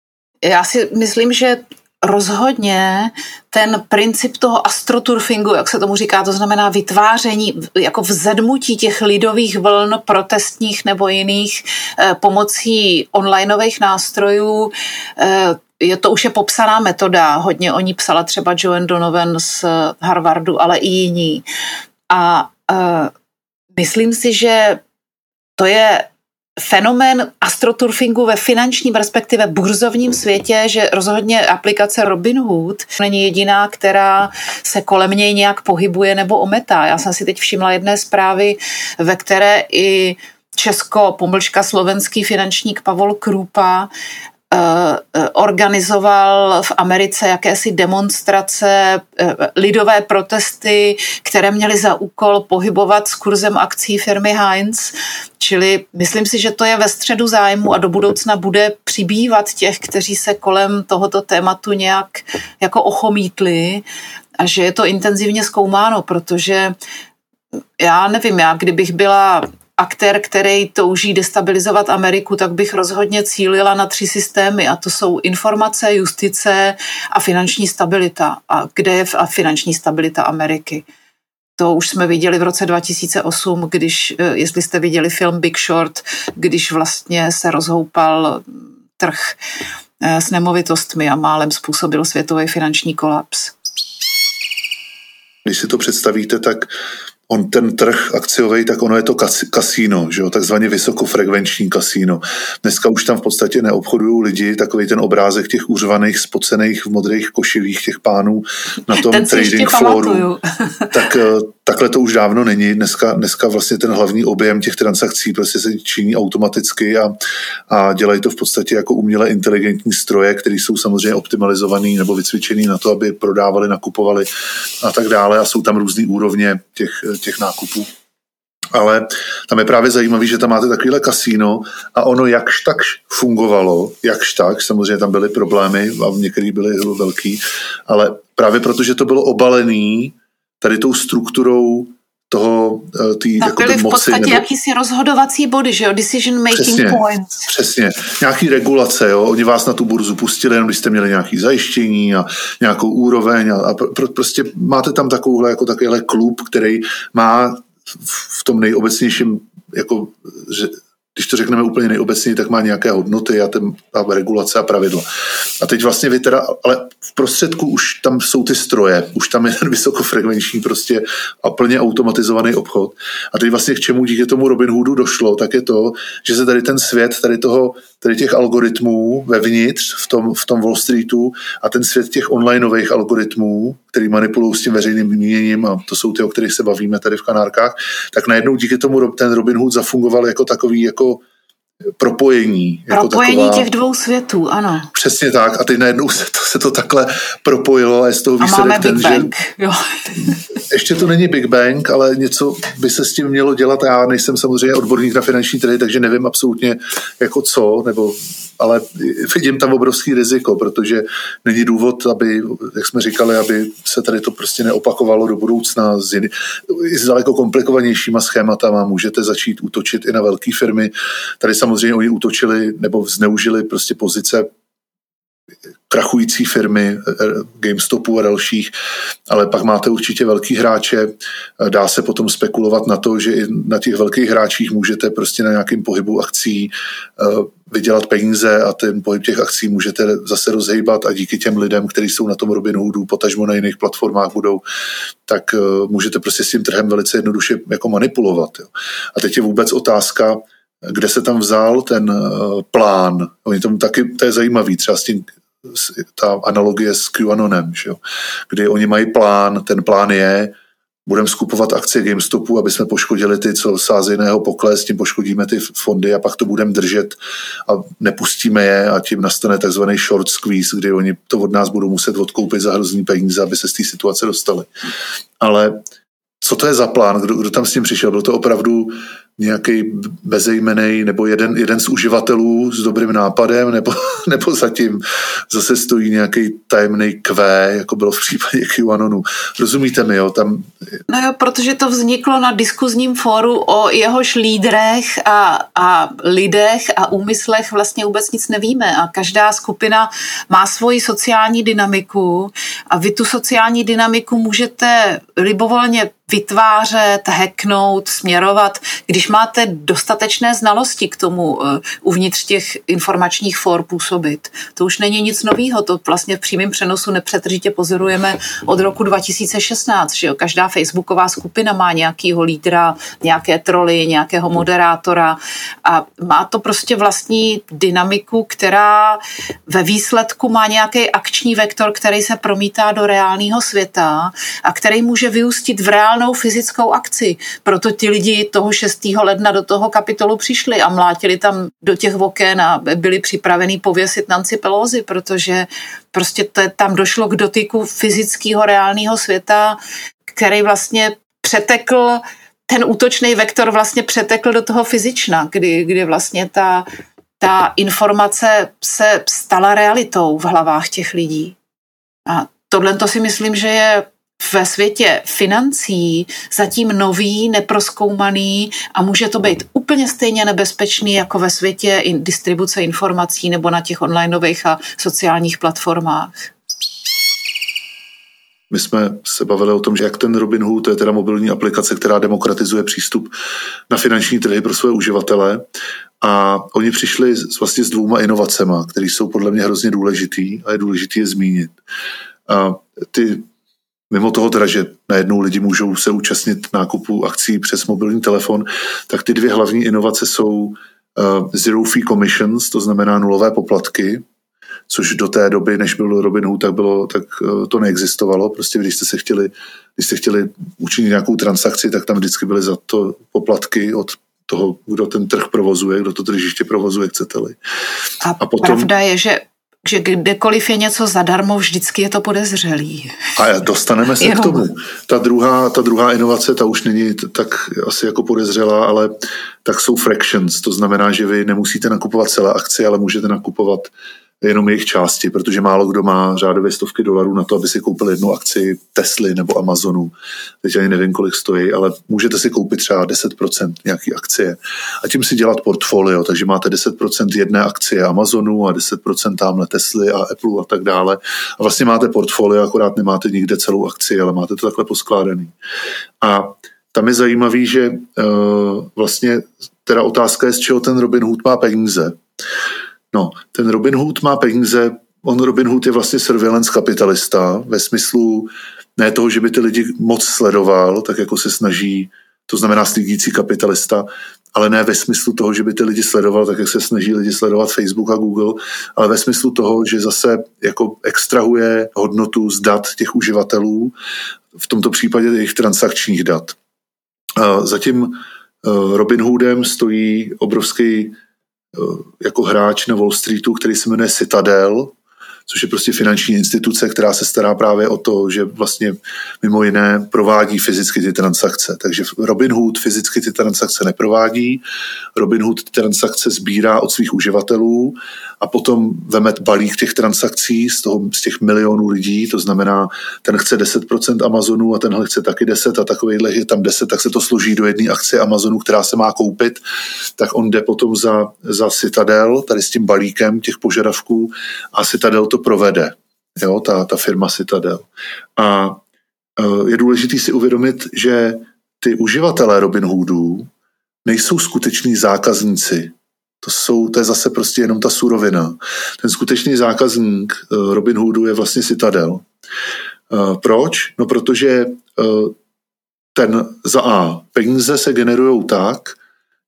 A: já si myslím, že rozhodně ten princip toho astroturfingu, jak se tomu říká, to znamená vytváření, jako vzedmutí těch lidových vln protestních nebo jiných eh, pomocí onlineových nástrojů, je to už je popsaná metoda, hodně o ní psala třeba Joan Donovan z Harvardu, ale i jiní. A uh, myslím si, že to je fenomén astroturfingu ve finančním, respektive burzovním světě, že rozhodně aplikace Robinhood není jediná, která se kolem něj nějak pohybuje nebo ometá. Já jsem si teď všimla jedné zprávy, ve které i Česko, pomlčka slovenský finančník Pavol Krupa organizoval v Americe jakési demonstrace, eh, lidové protesty, které měly za úkol pohybovat s kurzem akcí firmy Heinz. Čili myslím si, že to je ve středu zájmu a do budoucna bude přibývat těch, kteří se kolem tohoto tématu nějak jako ochomítli a že je to intenzivně zkoumáno, protože já nevím, já kdybych byla aktér, který touží destabilizovat Ameriku, tak bych rozhodně cílila na tři systémy a to jsou informace, justice a finanční stabilita. A kde je a finanční stabilita Ameriky? To už jsme viděli v roce 2008, když, eh, jestli jste viděli film Big Short, když vlastně se rozhoupal trh eh, s nemovitostmi a málem způsobil světový finanční kolaps.
B: Když si to představíte, tak on ten trh akciový, tak ono je to kas, kasíno, že jo, takzvaně vysokofrekvenční kasíno. Dneska už tam v podstatě neobchodují lidi, takový ten obrázek těch uřvaných, spocených v modrých košilích těch pánů na tom
A: ten
B: trading fóru. tak eh, takhle to už dávno není. Dneska, dneska vlastně ten hlavní objem těch transakcí prostě se činí automaticky a, a dělají to v podstatě jako uměle inteligentní stroje, které jsou samozřejmě optimalizovaný nebo vycvičený na to, aby prodávali, nakupovali a tak dále a jsou tam různé úrovně těch, těch nákupů. Ale tam je právě zajímavé, že tam máte takovýhle kasíno a ono jakž tak fungovalo, jakž tak, samozřejmě tam byly problémy a některé byly velký, ale právě protože to bylo obalený tady tou strukturou toho, eh, tý,
A: tak byly v moci, podstatě nebo... jakýsi rozhodovací body, že jo, decision making
B: přesně,
A: points.
B: Přesně, nějaký regulace, jo, oni vás na tu burzu pustili, jenom když jste měli nějaký zajištění a nějakou úroveň a, a pro, prostě máte tam takovouhle, jako takovýhle klub, který má v tom nejobecnějším jako když to řekneme úplně nejobecněji, tak má nějaké hodnoty a, ten, a regulace a pravidla. A teď vlastně vy teda, ale v prostředku už tam jsou ty stroje, už tam je ten vysokofrekvenční prostě a plně automatizovaný obchod. A teď vlastně k čemu díky tomu Robin Hoodu došlo, tak je to, že se tady ten svět tady toho, tady těch algoritmů vevnitř v tom, v tom Wall Streetu a ten svět těch onlineových algoritmů, který manipulují s tím veřejným míněním a to jsou ty, o kterých se bavíme tady v Kanárkách, tak najednou díky tomu ten Robin Hood zafungoval jako takový jako propojení.
A: Jako propojení taková, těch dvou světů, ano.
B: Přesně tak. A teď najednou se to, se to takhle propojilo a je z toho výsledek
A: a máme ten, Big Bang.
B: že... Jo. Ještě to není Big Bang, ale něco by se s tím mělo dělat. Já nejsem samozřejmě odborník na finanční trhy, takže nevím absolutně jako co, nebo ale vidím tam obrovský riziko, protože není důvod, aby, jak jsme říkali, aby se tady to prostě neopakovalo do budoucna s, jiný, s daleko komplikovanějšíma schématama. Můžete začít útočit i na velké firmy. Tady samozřejmě oni útočili nebo zneužili prostě pozice krachující firmy, eh, GameStopu a dalších, ale pak máte určitě velký hráče, dá se potom spekulovat na to, že i na těch velkých hráčích můžete prostě na nějakém pohybu akcí eh, vydělat peníze a ten pohyb těch akcí můžete zase rozhejbat a díky těm lidem, kteří jsou na tom Robinhoodu, potažmo na jiných platformách budou, tak eh, můžete prostě s tím trhem velice jednoduše jako manipulovat. Jo. A teď je vůbec otázka, kde se tam vzal ten plán. Oni tomu taky, to je zajímavý, třeba s tím ta analogie s QAnonem, že jo? kdy oni mají plán, ten plán je, budeme skupovat akcie GameStopu, aby jsme poškodili ty, co sázeného pokles, tím poškodíme ty fondy a pak to budeme držet a nepustíme je a tím nastane takzvaný short squeeze, kdy oni to od nás budou muset odkoupit za hrozný peníze, aby se z té situace dostali. Ale co to je za plán? Kdo, kdo tam s tím přišel? Byl to opravdu nějaký bezejmený nebo jeden, jeden z uživatelů s dobrým nápadem, nebo, nebo zatím zase stojí nějaký tajemný Q, jako bylo v případě QAnonu. Rozumíte mi, jo? Tam...
A: No jo, protože to vzniklo na diskuzním fóru o jehož lídrech a, a lidech a úmyslech vlastně vůbec nic nevíme a každá skupina má svoji sociální dynamiku a vy tu sociální dynamiku můžete libovolně vytvářet, hacknout, směrovat, když máte dostatečné znalosti k tomu uh, uvnitř těch informačních for působit. To už není nic nového, to vlastně v přímém přenosu nepřetržitě pozorujeme od roku 2016, že jo? Každá facebooková skupina má nějakýho lídra, nějaké troly, nějakého moderátora a má to prostě vlastní dynamiku, která ve výsledku má nějaký akční vektor, který se promítá do reálného světa a který může vyústit v reál reálnou fyzickou akci. Proto ti lidi toho 6. ledna do toho kapitolu přišli a mlátili tam do těch oken a byli připraveni pověsit Nancy Pelosi, protože prostě to, tam došlo k dotyku fyzického reálného světa, který vlastně přetekl ten útočný vektor vlastně přetekl do toho fyzična, kdy, kdy vlastně ta, ta informace se stala realitou v hlavách těch lidí. A tohle to si myslím, že je ve světě financí zatím nový, neproskoumaný a může to být úplně stejně nebezpečný jako ve světě distribuce informací nebo na těch onlineových a sociálních platformách.
B: My jsme se bavili o tom, že jak ten Robinhood, to je teda mobilní aplikace, která demokratizuje přístup na finanční trhy pro své uživatele. A oni přišli vlastně s dvouma inovacemi, které jsou podle mě hrozně důležitý a je důležitý je zmínit. A ty mimo toho teda, že najednou lidi můžou se účastnit nákupu akcí přes mobilní telefon, tak ty dvě hlavní inovace jsou uh, zero fee commissions, to znamená nulové poplatky, což do té doby, než byl Robin Hood, tak, bylo, tak uh, to neexistovalo. Prostě když jste se chtěli, když jste chtěli učinit nějakou transakci, tak tam vždycky byly za to poplatky od toho, kdo ten trh provozuje, kdo to tržiště provozuje, chcete-li.
A: A, a potom, pravda je, že že kdekoliv je něco zadarmo, vždycky je to podezřelý.
B: A dostaneme se Jenom. k tomu. Ta druhá, ta druhá inovace, ta už není tak asi jako podezřelá, ale tak jsou fractions. To znamená, že vy nemusíte nakupovat celé akcie, ale můžete nakupovat jenom jejich části, protože málo kdo má řádově stovky dolarů na to, aby si koupil jednu akci Tesly nebo Amazonu. Teď ani nevím, kolik stojí, ale můžete si koupit třeba 10% nějaký akcie a tím si dělat portfolio, takže máte 10% jedné akcie Amazonu a 10% tamhle Tesly a Apple a tak dále. A vlastně máte portfolio, akorát nemáte nikde celou akci, ale máte to takhle poskládaný. A tam je zajímavý, že uh, vlastně teda otázka je, z čeho ten Robin Hood má peníze. No, ten Robin Hood má peníze, on Robin Hood je vlastně surveillance kapitalista ve smyslu ne toho, že by ty lidi moc sledoval, tak jako se snaží, to znamená slídící kapitalista, ale ne ve smyslu toho, že by ty lidi sledoval, tak jak se snaží lidi sledovat Facebook a Google, ale ve smyslu toho, že zase jako extrahuje hodnotu z dat těch uživatelů, v tomto případě jejich transakčních dat. Zatím eh, Robin Hoodem stojí obrovský jako hráč na Wall Streetu, který se jmenuje Citadel, což je prostě finanční instituce, která se stará právě o to, že vlastně mimo jiné provádí fyzicky ty transakce. Takže Robinhood fyzicky ty transakce neprovádí, Robinhood ty transakce sbírá od svých uživatelů a potom veme balík těch transakcí z, toho, z těch milionů lidí, to znamená, ten chce 10% Amazonu a tenhle chce taky 10 a takovýhle je tam 10, tak se to složí do jedné akcie Amazonu, která se má koupit, tak on jde potom za, za Citadel, tady s tím balíkem těch požadavků a Citadel to provede, jo, ta, ta firma Citadel. A e, je důležité si uvědomit, že ty uživatelé Robinhoodů nejsou skuteční zákazníci to, jsou, to je zase prostě jenom ta surovina. Ten skutečný zákazník uh, Robin Hoodu je vlastně Citadel. Uh, proč? No protože uh, ten za A, peníze se generují tak,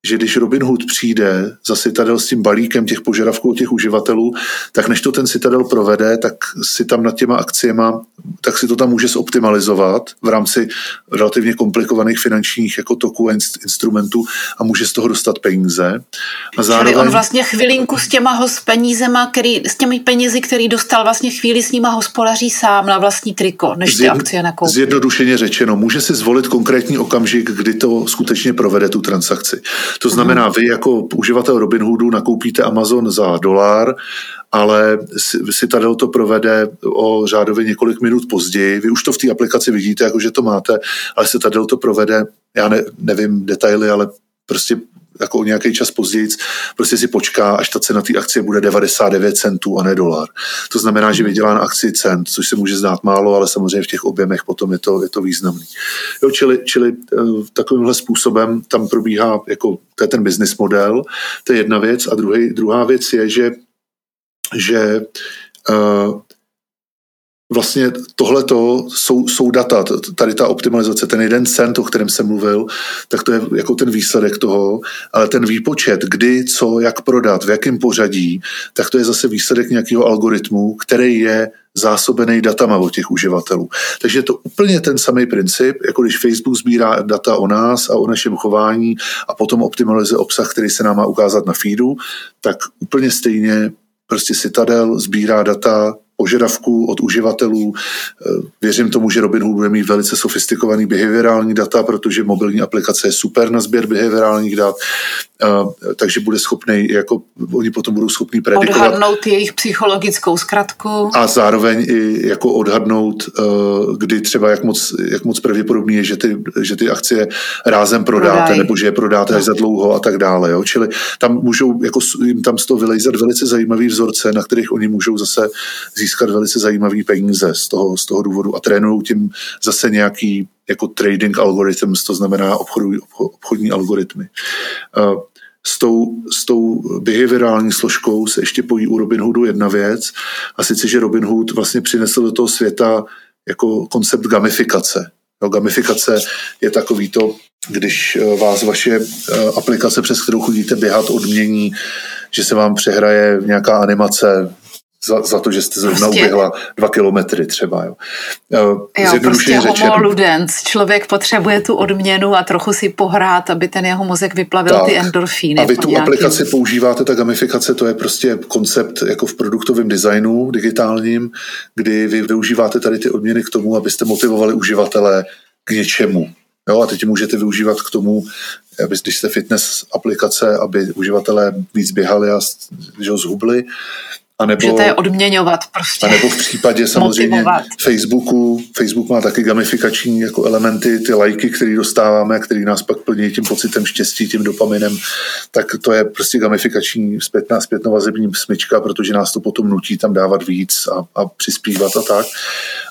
B: že když Robin Hood přijde za Citadel s tím balíkem těch požadavků těch uživatelů, tak než to ten Citadel provede, tak si tam nad těma akciema, tak si to tam může zoptimalizovat v rámci relativně komplikovaných finančních jako toků a instrumentů a může z toho dostat peníze.
A: A zároveň... Čili on vlastně chvilinku s těma hos penízema, který, s těmi penězi, který dostal, vlastně chvíli s nima hospodaří sám na vlastní triko, než ty akcie nakoupí.
B: Zjednodušeně řečeno, může si zvolit konkrétní okamžik, kdy to skutečně provede tu transakci. To znamená, vy jako uživatel Robinhoodu nakoupíte Amazon za dolar, ale Citadel to provede o řádově několik minut později. Vy už to v té aplikaci vidíte, jako že to máte, ale Citadel to provede, já ne, nevím detaily, ale prostě jako nějaký čas později, prostě si počká, až ta cena té akcie bude 99 centů a ne dolar. To znamená, že vydělá na akci cent, což se může zdát málo, ale samozřejmě v těch objemech potom je to, je to významný. Jo, čili, čili eh, takovýmhle způsobem tam probíhá, jako, to je ten business model, to je jedna věc. A druhý, druhá věc je, že, že uh, vlastně tohleto jsou, jsou data, tady ta optimalizace, ten jeden cent, o kterém jsem mluvil, tak to je jako ten výsledek toho, ale ten výpočet, kdy, co, jak prodat, v jakém pořadí, tak to je zase výsledek nějakého algoritmu, který je zásobený datama od těch uživatelů. Takže je to úplně ten samý princip, jako když Facebook sbírá data o nás a o našem chování a potom optimalizuje obsah, který se nám má ukázat na feedu, tak úplně stejně prostě Citadel sbírá data požadavků od uživatelů. Eh, věřím tomu, že Robinhood bude mít velice sofistikovaný behaviorální data, protože mobilní aplikace je super na sběr behaviorálních dat, takže bude schopný, jako oni potom budou schopni predikovat.
A: Odhadnout jejich psychologickou zkratku.
B: A zároveň i jako odhadnout, eh, kdy třeba jak moc, jak moc pravděpodobný je, že ty, že ty akcie rázem prodáte, Prodaj. nebo že je prodáte až za dlouho a tak dále. Jo? Čili tam můžou, jako jim tam z toho vylejzat velice zajímavý vzorce, na kterých oni můžou zase získat velice zajímavé peníze z toho, z toho důvodu a trénují tím zase nějaký jako trading algorithms, to znamená obchodu, obchodní algoritmy. S tou, s tou behaviorální složkou se ještě pojí u Robinhoodu jedna věc, a sice, že Robinhood vlastně přinesl do toho světa jako koncept gamifikace. No, gamifikace je takový to, když eh, vás vaše aplikace, přes kterou chodíte běhat, odmění, že se vám přehraje nějaká animace za, za to, že jste zrovna prostě, uběhla dva kilometry třeba. Jo,
A: jo prostě řečen, homo ludens. Člověk potřebuje tu odměnu a trochu si pohrát, aby ten jeho mozek vyplavil tak, ty endorfíny.
B: A vy tu nějaký... aplikaci používáte, ta gamifikace, to je prostě koncept jako v produktovém designu digitálním, kdy vy využíváte tady ty odměny k tomu, abyste motivovali uživatele k něčemu. Jo, a teď můžete využívat k tomu, aby, když jste fitness aplikace, aby uživatelé víc běhali a že ho zhubli,
A: a nebo, že to je odměňovat prostě.
B: A nebo v případě samozřejmě motivovat. Facebooku, Facebook má taky gamifikační jako elementy, ty lajky, které dostáváme, které nás pak plní tím pocitem štěstí, tím dopaminem, tak to je prostě gamifikační zpětná, zpětnovazební smyčka, protože nás to potom nutí tam dávat víc a, a přispívat a tak.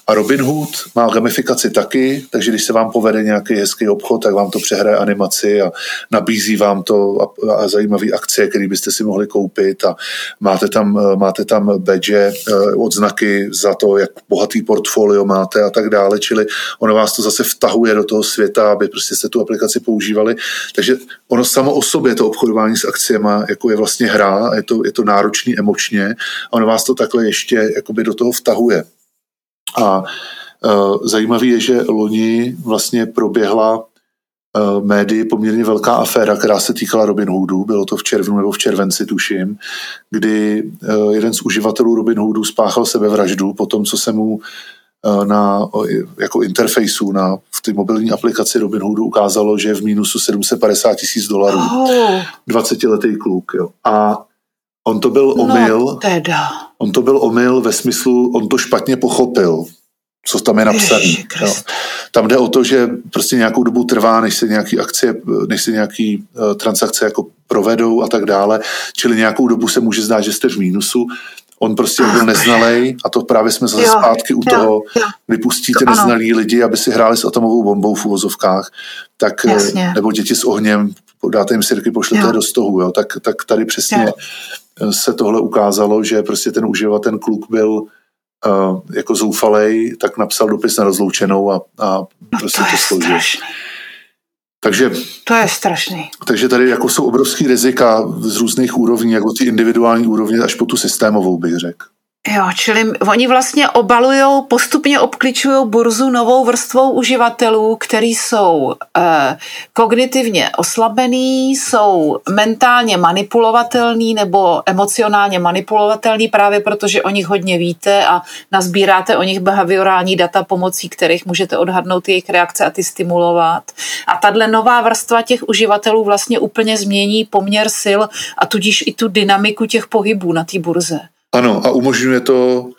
B: A Robinhood má gamifikaci taky, takže když se vám povede nějaký hezký obchod, tak vám to přehraje animaci a nabízí vám to a, a zajímavé akcie, které byste si mohli koupit a máte tam, máte tam badge, eh, odznaky za to, jak bohatý portfolio máte a tak dále, čili ono vás to zase vtahuje do toho světa, aby prostě jste tu aplikaci používali. Takže ono samo o sobě, to obchodování s akciemi, jako je vlastně hra, je to, je to náročný emočně a ono vás to takhle ještě jakoby do toho vtahuje. A uh, zajímavé je, že loni vlastně proběhla uh, médii poměrně velká aféra, která se týkala Robin Hoodu, bylo to v červnu nebo v červenci, tuším, kdy uh, jeden z uživatelů Robin Hoodu spáchal sebevraždu po tom, co se mu na jako interfejsu na, v té mobilní aplikaci Robin Hoodu ukázalo, že je v mínusu 750 tisíc dolarů. Oh. 20-letý kluk. Jo. A On to byl no, omyl. No,
A: teda.
B: On to byl omyl ve smyslu, on to špatně pochopil, co tam je napsané. Tam jde o to, že prostě nějakou dobu trvá, než se nějaký akcie, než se nějaký uh, transakce jako provedou a tak dále. Čili nějakou dobu se může zdát, že jste v mínusu. On prostě byl neznalej a to právě jsme zase jo, zpátky u jo, toho, jo. vypustíte to neznalý ano. lidi, aby si hráli s atomovou bombou v uvozovkách, tak, eh, Jasně. nebo děti s ohněm, dáte jim sirky, pošlete jo. do stohu, jo, tak, tak tady přesně jo se tohle ukázalo, že prostě ten uživatel, ten kluk byl uh, jako zoufalej, tak napsal dopis na rozloučenou a, a no prostě to, to složil. Takže,
A: to je strašný.
B: Takže tady jako jsou obrovský rizika z různých úrovní, jako ty individuální úrovně až po tu systémovou, bych řekl.
A: Jo, čili oni vlastně obalují, postupně obkličují burzu novou vrstvou uživatelů, který jsou eh, kognitivně oslabený, jsou mentálně manipulovatelný nebo emocionálně manipulovatelný právě protože o nich hodně víte a nazbíráte o nich behaviorální data, pomocí kterých můžete odhadnout jejich reakce a ty stimulovat. A tahle nová vrstva těch uživatelů vlastně úplně změní poměr sil a tudíž i tu dynamiku těch pohybů na té burze.
B: Ano, a umožňuje to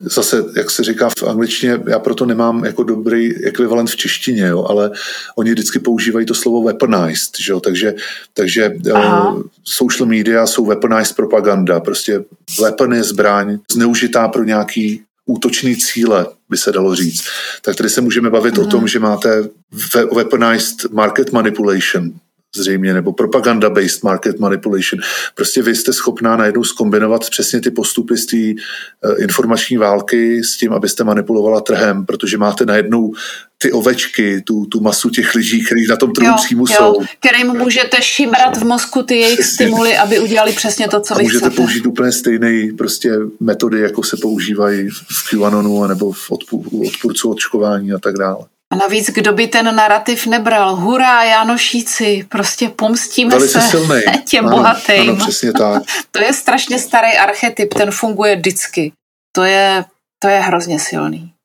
B: zase, jak se říká v angličtině, já proto nemám jako dobrý ekvivalent v češtině, jo, ale oni vždycky používají to slovo weaponized, že jo, takže, takže uh, social media jsou weaponized propaganda, prostě weapon je zbraň zneužitá pro nějaký útočný cíle, by se dalo říct. Tak tady se můžeme bavit mm. o tom, že máte weaponized market manipulation, zřejmě, nebo propaganda-based market manipulation. Prostě vy jste schopná najednou skombinovat přesně ty postupy z té uh, informační války s tím, abyste manipulovala trhem, protože máte najednou ty ovečky, tu, tu masu těch lidí, kteří na tom trhu přímo jsou.
A: Kterým můžete šimrat v mozku ty jejich stimuly, aby udělali přesně to, co
B: a
A: vy
B: můžete
A: chcete.
B: použít úplně stejné prostě metody, jako se používají v QAnonu nebo v odpůrcu očkování a tak dále.
A: A navíc, kdo by ten narrativ nebral? Hurá, Janošíci, prostě pomstíme
B: Velice
A: se
B: silnej.
A: těm
B: ano,
A: bohatým.
B: Ano, přesně tak.
A: to je strašně starý archetyp, ten funguje vždycky. To je, to je hrozně silný.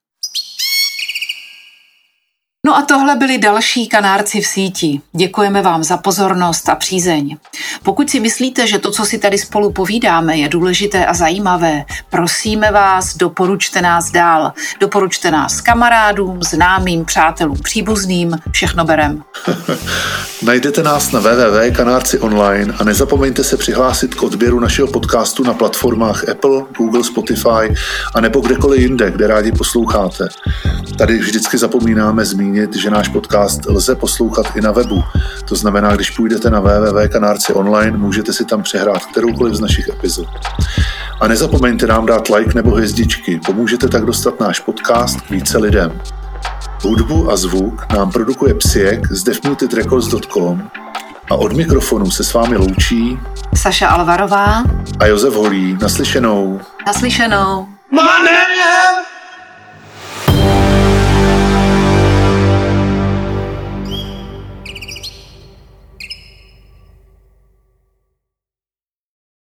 A: No a tohle byli další kanárci v síti. Děkujeme vám za pozornost a přízeň. Pokud si myslíte, že to, co si tady spolu povídáme, je důležité a zajímavé, prosíme vás, doporučte nás dál. Doporučte nás kamarádům, známým, přátelům, příbuzným, všechno berem.
B: Najdete nás na www.kanárci online a nezapomeňte se přihlásit k odběru našeho podcastu na platformách Apple, Google, Spotify a nebo kdekoliv jinde, kde rádi posloucháte. Tady vždycky zapomínáme zmínit zmínit, že náš podcast lze poslouchat i na webu. To znamená, když půjdete na www.kanárci online, můžete si tam přehrát kteroukoliv z našich epizod. A nezapomeňte nám dát like nebo hvězdičky, pomůžete tak dostat náš podcast k více lidem. Hudbu a zvuk nám produkuje Psiek z defmutedrecords.com a od mikrofonu se s vámi loučí
A: Saša Alvarová.
B: a Josef Holý. Naslyšenou.
A: Naslyšenou.
C: Money!